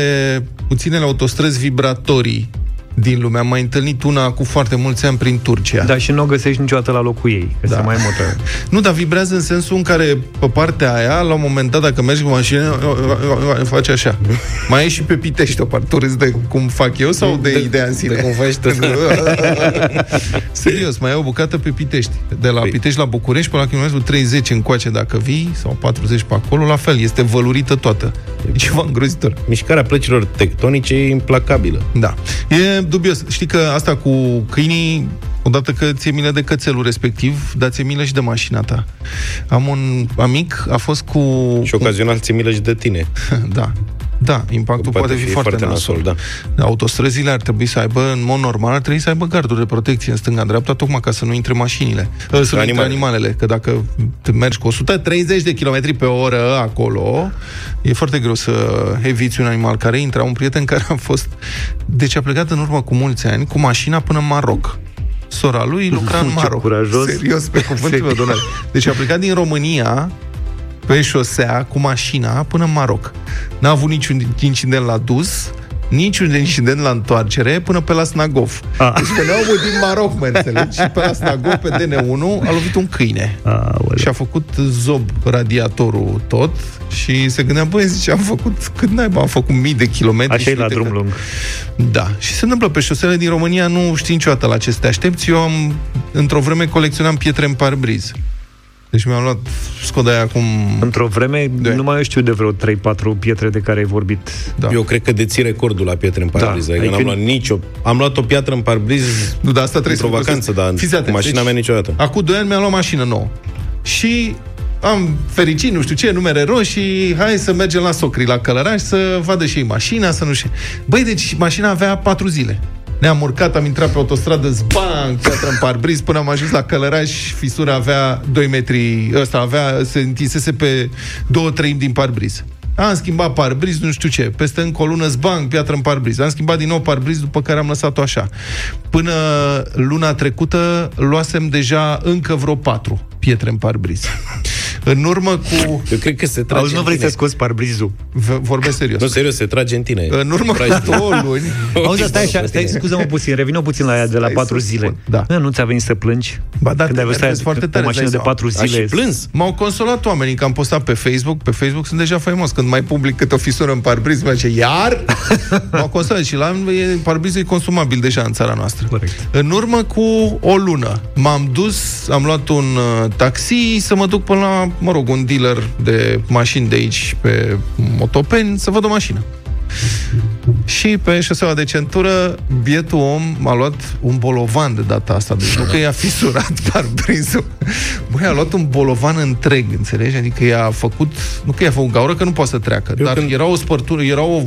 puținele autostrăzi vibratorii din lume. Am mai întâlnit una cu foarte mulți ani prin Turcia. Da, și nu o găsești niciodată la locul ei, că Da. se mai mută. Nu, dar vibrează în sensul în care pe partea aia, la un moment dat, dacă mergi cu mașină, face așa. Mai e și pe Pitești o parte. Tu râzi de cum fac eu sau de, De- ideea în sine? de cum faci tu. Serios, mai e o bucată pe Pitești. De la Păi- Pitești la București până la kilometru 30 încoace dacă vii, sau 40 pe acolo, la fel, este vălurită toată. E ceva îngrozitor. Mișcarea plăcilor tectonice e implacabilă. Da. E dubios. Știi că asta cu câinii, odată că ți-e milă de cățelul respectiv, dar ți-e milă și de mașina ta. Am un amic, a fost cu... Și ocazional ți milă și de tine. Da. Da, impactul poate, fi foarte, nasol. da. Autostrăzile ar trebui să aibă, în mod normal, ar trebui să aibă garduri de protecție în stânga-dreapta, tocmai ca să nu intre mașinile, uh, să nu intre Animalele. animalele. Că dacă te mergi cu 130 de km pe oră acolo, e foarte greu să eviți un animal care intră. Un prieten care a fost... Deci a plecat în urmă cu mulți ani cu mașina până în Maroc. Sora lui lucra în Ce Maroc. curajos. Serios, pe cuvântul meu, domnule. Deci a plecat din România pe șosea cu mașina până în Maroc. N-a avut niciun incident la dus, niciun incident la întoarcere până pe la Snagov. Ah. Deci pe neamul din Maroc, mă înțelegi? Și pe la Snagov, pe DN1, a lovit un câine. Aoleu. Și a făcut zob radiatorul tot și se gândea, băi, zice, am făcut, cât naiba, am făcut mii de kilometri. Așa e și la uite drum că- lung. Da. Și se întâmplă pe șosele din România, nu știi niciodată la ce să te aștepți. Eu am, într-o vreme, colecționam pietre în parbriz. Deci mi-am luat Skoda aia acum... Într-o vreme, Da. nu mai știu de vreo 3-4 pietre de care ai vorbit. Da. Eu cred că deții recordul la pietre în parbriz. Da, adică n-am adică- luat nicio... Am luat o piatră în parbriz Nu, dar asta trebuie într-o să vacanță, dar Fiți cu atenți, mașina deci- mea niciodată. Acum 2 ani mi-am luat mașină nouă. Și am fericit, nu știu ce, numere roșii, hai să mergem la Socri, la Călăraș, să vadă și ei mașina, să nu știu. Băi, deci mașina avea 4 zile. Ne-am urcat, am intrat pe autostradă, zbang, piatră în parbriz, până am ajuns la Călăraș, fisura avea 2 metri, ăsta avea, se întinsese pe 2 treimi din parbriz. Am schimbat parbriz, nu știu ce. Peste încă o lună, zbang, piatră în parbriz. Am schimbat din nou parbriz, după care am lăsat-o așa. Până luna trecută, luasem deja încă vreo patru pietre în parbriz. În urmă cu... Eu cred că se trage Auzi, nu în vrei tine. să scoți parbrizul. v- Vorbesc serios. Nu, serios, se trage în tine. În urmă cu Tragi. două luni... Auzi, stai așa, stai, scuză-mă puțin, revină puțin la ea de la Stai 4 să zile. spun, da. Bă, Nu ți-a venit să plângi? Ba da, Când ai te văzut enervezi foarte tare, o mașină îți de dai 4 A și zile. plâns. M-au consolat oamenii că am postat pe Facebook. Pe Facebook sunt deja faimos. Când mai public câte o fisură în parbriz, mă zice, iar? M-au consolat și la e, parbrizul e consumabil deja în țara noastră. Corect. În urmă cu o lună m-am dus, am luat un uh, taxi să mă duc până la, mă rog, un dealer de mașini de aici pe Motopeni să văd o mașină. Și pe șoseaua de centură, bietul om m-a luat un bolovan de data asta. Deci nu că i-a fisurat parbrizul. Băi, a luat un bolovan întreg, înțelegi? Adică i-a făcut, nu că i-a făcut gaură, că nu poate să treacă. Eu dar când- era o spărtură, era o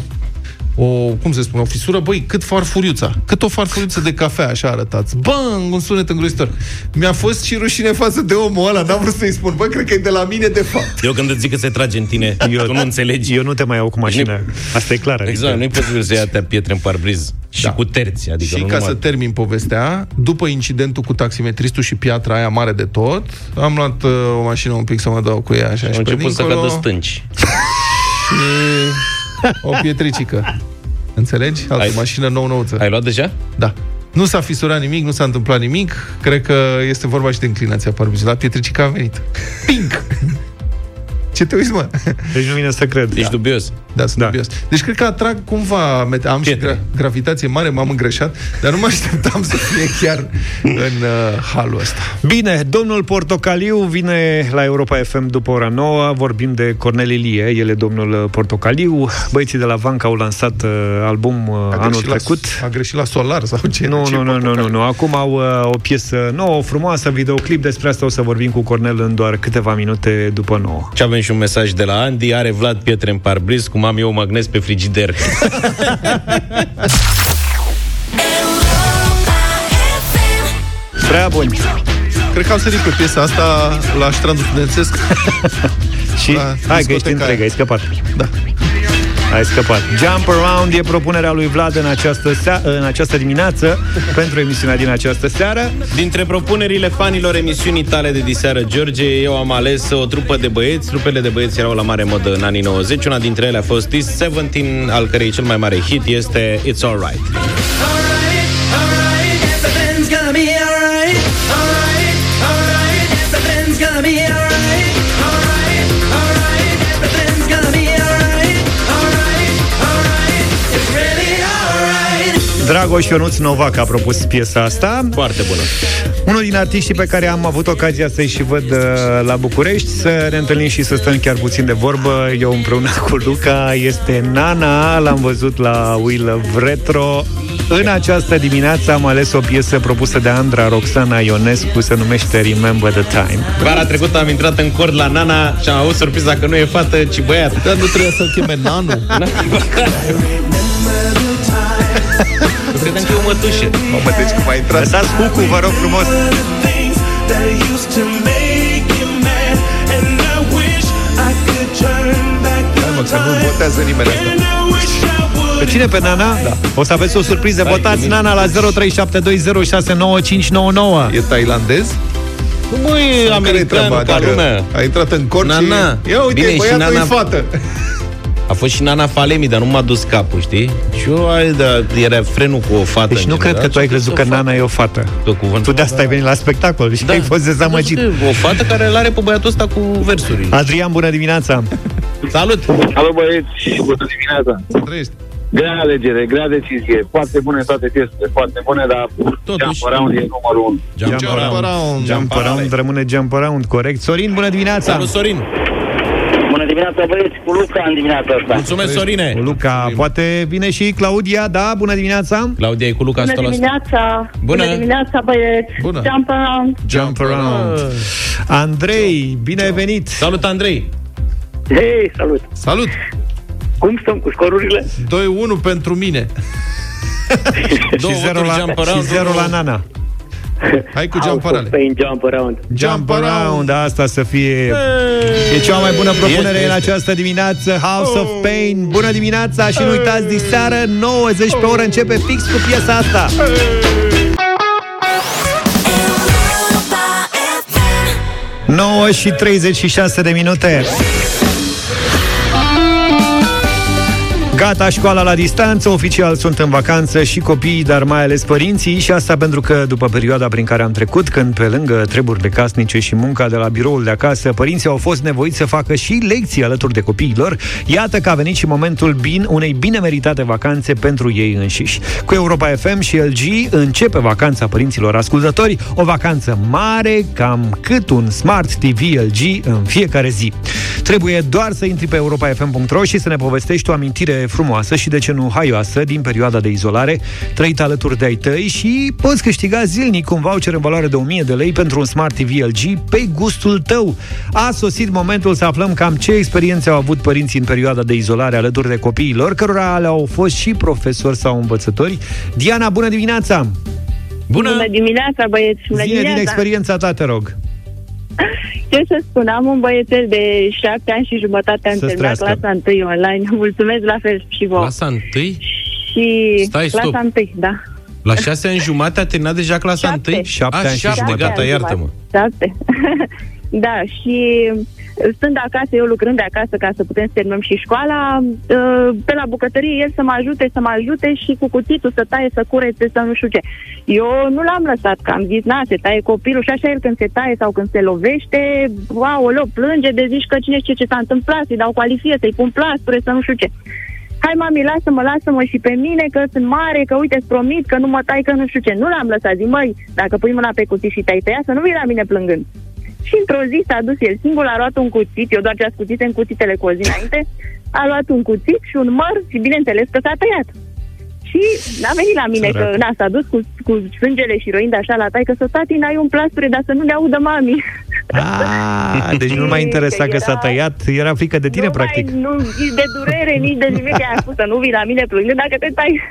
o, cum se spune, o fisură, băi, cât farfuriuța, cât o farfuriuță de cafea, așa arătați. Bang, un sunet îngrozitor. Mi-a fost și rușine față de omul ăla, n-am vrut să-i spun, bă, cred că e de la mine, de fapt. Eu când îți zic că se trage în tine, Eu- tu nu înțelegi. Eu nu te mai iau cu mașina. Asta e clar. Exact, adică- nu e posibil să ia atâtea pietre în parbriz. Și Da. cu terți, adică și nu ca numai... să termin povestea, după incidentul cu taximetristul și piatra aia mare de tot, am luat uh, o mașină un pic să mă dau cu ea așa Au și pe început să dincolo, cadă stânci. și o pietricică. Înțelegi? Altă Ai- mașină nou-nouță. Ai luat deja? Da. Nu s-a fisurat nimic, nu s-a întâmplat nimic. Cred că este vorba și de inclinația parbrizului. La pietricica a venit. Pink! Ce te uiți, mă? Deci nu vine să cred. Ești dubios. Da, sunt Da. dubios. Deci cred că atrag cumva, mete- am și Pietre. gra- gravitație mare, m-am îngreșat, dar nu mă așteptam să fie chiar în uh, halul ăsta. Bine, domnul Portocaliu vine la Europa FM după ora 9. Vorbim de Cornel Ilie, el e domnul Portocaliu. Băieții de la Vanca au lansat uh, album uh, A anul greșit trecut. La, a greșit la solar sau ce? Nu, ce nu, nu, nu, nu, portocaliu? nu. Acum au uh, o piesă nouă, frumoasă, videoclip. Despre asta o să vorbim cu Cornel în doar câteva minute după 9. Și avem și un mesaj de la Andy. Are Vlad pietre în parbriz, cum am eu magnes pe frigider. Prea bun. Cred că am sărit pe piesa asta la strandul studențesc. Și La hai că ești discoteca întreg, aia. ai scăpat. Da. Ai scăpat. Jump Around e propunerea lui Vlad în această, sea- în această dimineață pentru emisiunea din această seară. Dintre propunerile fanilor emisiunii tale de diseară, George, eu am ales o trupă de băieți. Trupele de băieți erau la mare modă în anii 90. Una dintre ele a fost East 17, al cărei cel mai mare hit este It's Alright. Everything's Dragoș Ionuț Novac a propus piesa asta. Foarte bună. Unul din artiștii pe care am avut ocazia să-i și văd uh, la București, să ne întâlnim și să stăm chiar puțin de vorbă, eu împreună cu Luca, este Nana, l-am văzut la We Love Retro. În această dimineață am ales o piesă propusă de Andra Roxana Ionescu, se numește Remember the Time. Vara trecută am intrat în cord la Nana și am avut surpriza că nu e fată, ci băiat. Dar nu trebuia să-l cheme Nanu. Credeam că e o mătușă. Mamă, deci cum a intrat Lăsați cucu, vă rog frumos! Things that used to make you mad. And I wish I could turn back Hai, mă, the că nu time. votează nimeni asta. And I wish I would. Pe cine? Pe Nana? Da. O să aveți o surpriză. Votați Nana la 0372069599. E tailandez? Băi, Care e american treaba? ca Dacă lumea. A intrat în cort Nana. și... Ia uite, Bine, și băiatul Nana- e fată. A fost și Nana Falemi, dar nu m-a dus capul, știi? Și eu, ai, da, era frenul cu o fată Deci în nu cred general că tu ai și crezut o că fată. Nana e o fată. Pe cuvânt. Tu de asta ai venit la spectacol și ai fost dezamăgit. Da, o fată care îl are pe băiatul ăsta cu versuri. Adrian, bună dimineața! Salut! Alo băieți, bună dimineața. Trăiești. Grea alegere, grea decizie. Foarte bune toate piesele, foarte bune, dar Totuși. Jump Around e numărul 1. Jump Jump around. around. Jump around, rămâne jump around, corect. Sorin, bună dimineața! Salut, Sorin! Bună dimineața băieți, cu Luca în dimineața asta. Mulțumesc, Sorine! Luca, poate vine și Claudia, da? Bună dimineața! Claudia e cu Luca Bună 100%. dimineața! Bună. Bună dimineața, băieți! Bună. Jump around! Jump around. Andrei, bine ai venit! Salut, Andrei! Hei, salut! Salut! Cum stăm cu scorurile? 2-1 pentru mine. Două și 0 voturi la, jump și around, zero la Nana. Hai cu jump parale. Pain Jump Around. Jump around, asta să fie E cea mai bună propunere Este, în este. această dimineață House of Pain. Bună dimineața și nu uitați diseară 90 pe oră începe fix cu piesa asta. 9 și 36 de minute Gata, școala la distanță, oficial sunt în vacanță și copiii, dar mai ales părinții și asta pentru că după perioada prin care am trecut, când pe lângă treburile casnice și munca de la biroul de acasă, părinții au fost nevoiți să facă și lecții alături de copiilor, iată că a venit și momentul bin, unei bine meritate vacanțe pentru ei înșiși. Cu Europa FM și LG începe vacanța părinților ascultători, o vacanță mare, cam cât un Smart TV LG în fiecare zi. Trebuie doar să intri pe europafm.ro și să ne povestești o amintire frumoasă și de ce nu haioasă din perioada de izolare trăită alături de ai tăi și poți câștiga zilnic un voucher în valoare de 1000 de lei pentru un Smart TV LG pe gustul tău. A sosit momentul să aflăm cam ce experiențe au avut părinții în perioada de izolare alături de copiii lor, cărora le-au fost și profesori sau învățători. Diana, bună dimineața! Bună! Bună dimineața, băieți! Bună Zine din dimineața! experiența ta, te rog. Ce să spun, am un băiețel de șapte ani și jumătate, am Să terminat trăiască. clasa 1 online. Mulțumesc la fel și vouă. Clasa 1? Și Stai, clasa stop. 1, da. La 6 ani jumate a terminat deja clasa Șapte. 1? Șapte a, ani și șapte, jumătate. gata, ani iartă-mă. Șapte. da, și stând acasă, eu lucrând de acasă ca să putem să terminăm și școala, uh, pe la bucătărie el să mă ajute, să mă ajute și cu cuțitul să taie, să curețe, să nu știu ce. Eu nu l-am lăsat, că am zis, na, se taie copilul și așa el când se taie sau când se lovește, wow, plânge de zici că cine știe ce s-a întâmplat, să-i dau coalifie, să-i pun plasture, să nu știu ce. Hai, mami, lasă-mă, lasă-mă și pe mine, că sunt mare, că uite, îți promit că nu mă tai, că nu știu ce. Nu l-am lăsat, zi, măi, dacă pui mâna pe cuțit și te-ai tăiat, să nu vii la mine plângând. Și într-o zi s-a dus el singur, a luat un cuțit, eu doar ce ascuțit în cuțitele cu o zi înainte, a luat un cuțit și un măr și bineînțeles că s-a tăiat. Și a venit la mine Sărac. că na, s-a dus cu, cu sângele și roind așa la tai, că să tati, n-ai un plasture, dar să nu le audă mami. Ah, deci nu m-a interesat că s-a Era- tăiat, era frică de tine, nu practic. Mai, nu, nici de durere, nici de nimic. I-a spus să nu vii la mine plângând dacă te tai.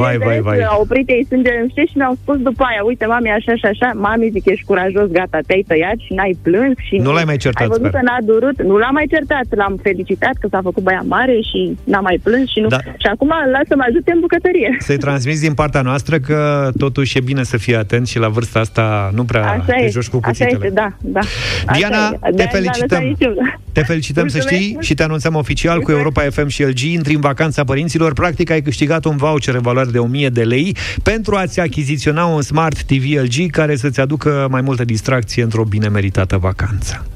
Vai, vai, vai. A oprit ei sângele în știe și mi-au spus după aia, uite, mami, așa și așa. Mami, zic, ești curajos, gata, te-ai tăiat și n-ai plâns. Și Nu l-ai mai certat, Ai văzut sper. că n-a durut. Nu l-am mai certat. L-am felicitat că s-a făcut băiat mare și n-a mai plâns. Și, nu... Da. și acum lasă-mă ajute în bucătărie. Să-i transmiți din partea noastră că totuși e bine să fii atent și la vârsta asta nu prea Așa te e, joci cu așa cuțitele. este, da, da. Așa Diana, e. te De-aia l-am felicităm. lăsat nici eu. Te felicităm să Mulțumesc știi mult. și te anunțăm oficial cu Europa FM și LG. Intri în vacanța părinților. Practic ai câștigat un voucher în valoare de 1000 de lei pentru a-ți achiziționa un Smart TV LG care să-ți aducă mai multă distracție într-o bine meritată vacanță.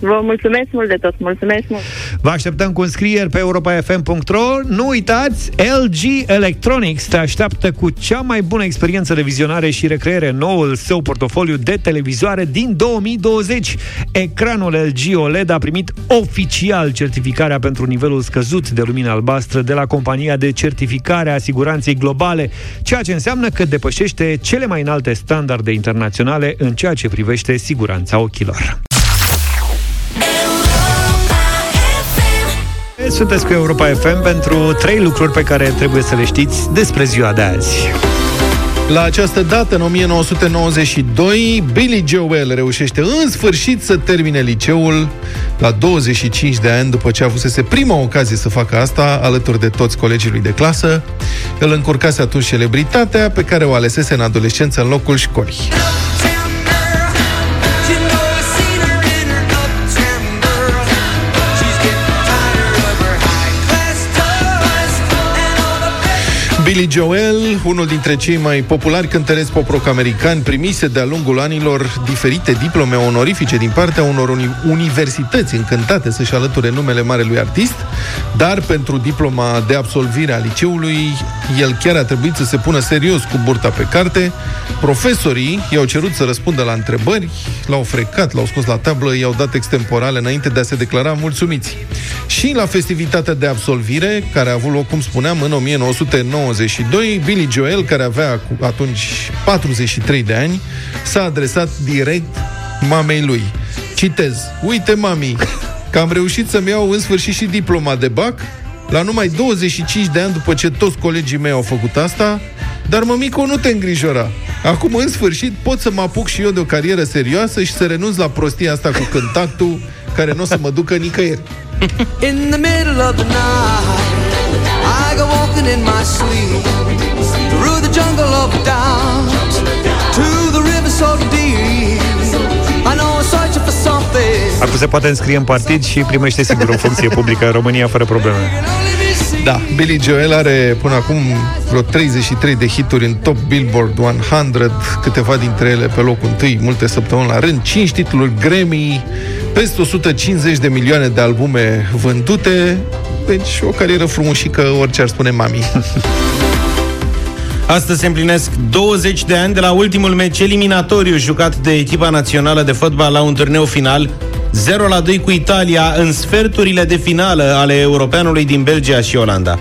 Vă mulțumesc mult de tot. Mulțumesc mult. Vă așteptăm cu înscrieri pe europafm.ro Nu uitați, LG Electronics te așteaptă cu cea mai bună experiență de vizionare și recreere în noul său portofoliu de televizoare din 2020. Ecranul LG OLED a primit oficial certificarea pentru nivelul scăzut de lumină albastră de la compania de certificare a siguranței globale, ceea ce înseamnă că depășește cele mai înalte standarde internaționale în ceea ce privește siguranța ochilor. Sunteți cu Europa FM pentru trei lucruri pe care trebuie să le știți despre ziua de azi. La această dată, în 1992, Billy Joel reușește în sfârșit să termine liceul la 25 de ani după ce avusese prima ocazie să facă asta alături de toți colegii lui de clasă. El încurcase atunci celebritatea pe care o alesese în adolescență în locul școlii. Billy Joel, unul dintre cei mai populari cântăreți pop-rock americani, primise de-a lungul anilor diferite diplome onorifice din partea unor uni- universități încântate să-și alăture numele marelui artist, dar pentru diploma de absolvire a liceului, el chiar a trebuit să se pună serios cu burta pe carte. Profesorii i-au cerut să răspundă la întrebări, l-au frecat, l-au scos la tablă, i-au dat extemporale înainte de a se declara mulțumiți. Și la festivitatea de absolvire, care a avut loc, cum spuneam, în 1992, Billy Joel, care avea cu- atunci 43 de ani, s-a adresat direct mamei lui. Citez, uite mami, că am reușit să-mi iau în sfârșit și diploma de bac, la numai 25 de ani după ce toți colegii mei au făcut asta, dar mămico, nu te îngrijora. Acum, în sfârșit, pot să mă apuc și eu de o carieră serioasă și să renunț la prostia asta cu contactul, care nu o să mă ducă nicăieri. In the middle of the night, I go walking in my sleep through the jungle of doubt to the river so deep. I know I'm searching for something. Acum se poate înscrie în partid și primește sigur o funcție publică în România fără probleme. Da, Billy Joel are până acum vreo 33 de hituri în top Billboard 100, câteva dintre ele pe locul întâi, multe săptămâni la rând, 5 titluri Grammy, peste 150 de milioane de albume vândute, deci o carieră frumușică, orice ar spune mami. Astăzi se împlinesc 20 de ani de la ultimul meci eliminatoriu jucat de echipa națională de fotbal la un turneu final 0 la 2 cu Italia în sferturile de finală ale europeanului din Belgia și Olanda.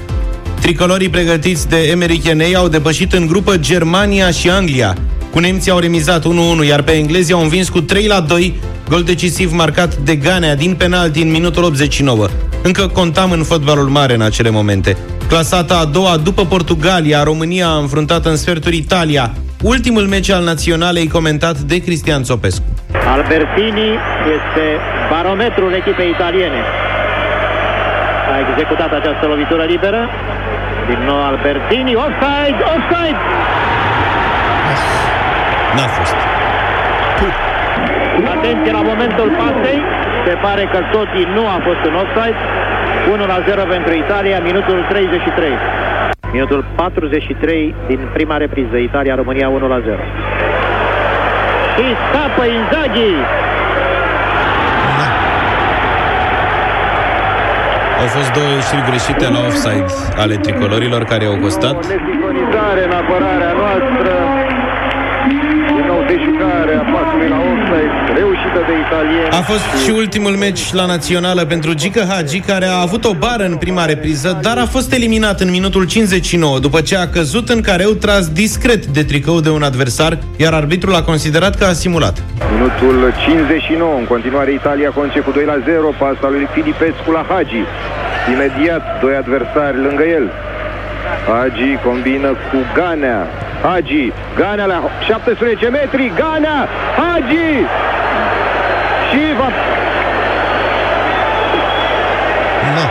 Tricolorii pregătiți de Emery Cheney au depășit în grupă Germania și Anglia. Cu nemții au remizat 1-1, iar pe englezii au învins cu 3 la 2, gol decisiv marcat de Ganea din penalti în minutul 89. Încă contam în fotbalul mare în acele momente. Clasata a doua după Portugalia, România a înfruntat în sferturi Italia. Ultimul meci al naționalei comentat de Cristian Țopescu. Albertini este barometrul echipei italiene. A executat această lovitură liberă. Din nou Albertini, offside, offside! N-a fost. Atenție la momentul pasei. Se pare că Totti nu a fost în offside. 1 la 0 pentru Italia, minutul 33. Minutul 43 din prima repriză, Italia-România 1 la 0. Și scapă Inzaghi. Au fost două ieșiri greșite la offside ale tricolorilor care au costat. Nesincronizare în apărarea noastră. Din nou dejucare a pasului la offside, reușită de italieni. A fost și ultimul meci la națională pentru Gică Hagi, care a avut o bară în prima repriză, dar a fost eliminat în minutul 59, după ce a căzut în careu tras discret de tricou de un adversar, iar arbitrul a considerat că a simulat. Minutul 59, în continuare Italia conce cu 2 la 0, pasta lui Filipescu la Hagi. Imediat, doi adversari lângă el. Hagi combină cu Ganea. Hagi, Ganea la 17 metri, Ganea, Hagi! Și va... Da.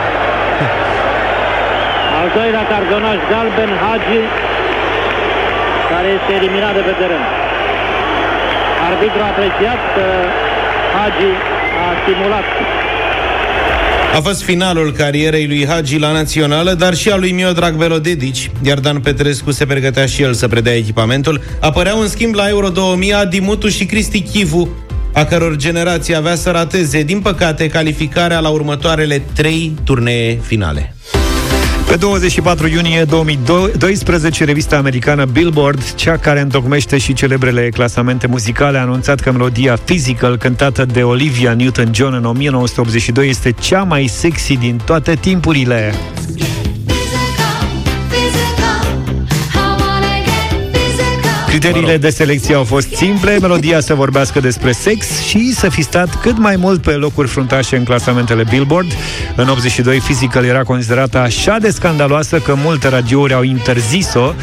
Al doilea cartonaș galben, Hagi, care este eliminat de pe teren. Arbitru a apreciat că Hagi a stimulat A fost finalul carierei lui Hagi la națională, dar și a lui Miodrag Belodedici, iar Dan Petrescu se pregătea și el să predea echipamentul. Apăreau în schimb la Euro 2000 Adi Mutu și Cristi Chivu, a căror generație avea să rateze, din păcate, calificarea la următoarele trei turnee finale. Pe 24 iunie 2012, revista americană Billboard, cea care întocmește și celebrele clasamente muzicale, a anunțat că melodia Physical, cântată de Olivia Newton-John în 1982, este cea mai sexy din toate timpurile. Criteriile de selecție au fost simple, melodia să vorbească despre sex și să fi stat cât mai mult pe locuri fruntașe în clasamentele Billboard. În 82, Physical era considerată așa de scandaloasă că multe radiouri au interzis-o.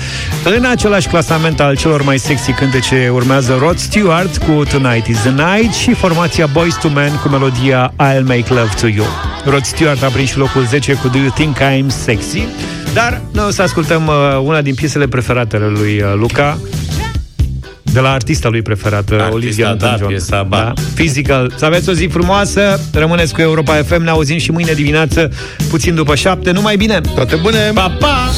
În același clasament al celor mai sexy cântece urmează Rod Stewart cu Tonight is the Night și formația Boys to Men cu melodia I'll Make Love to You. Rod Stewart a prins și locul 10 cu Do You Think I'm Sexy? Dar noi o să ascultăm uh, una din piesele preferate ale lui uh, Luca, de la artista lui preferată, Artista, Olivia da, Newton-John. piesa, ba. Physical. Să aveți o zi frumoasă, rămâneți cu Europa FM, ne auzim și mâine dimineață, puțin după șapte. Numai bine! Toate bune! Pa, pa!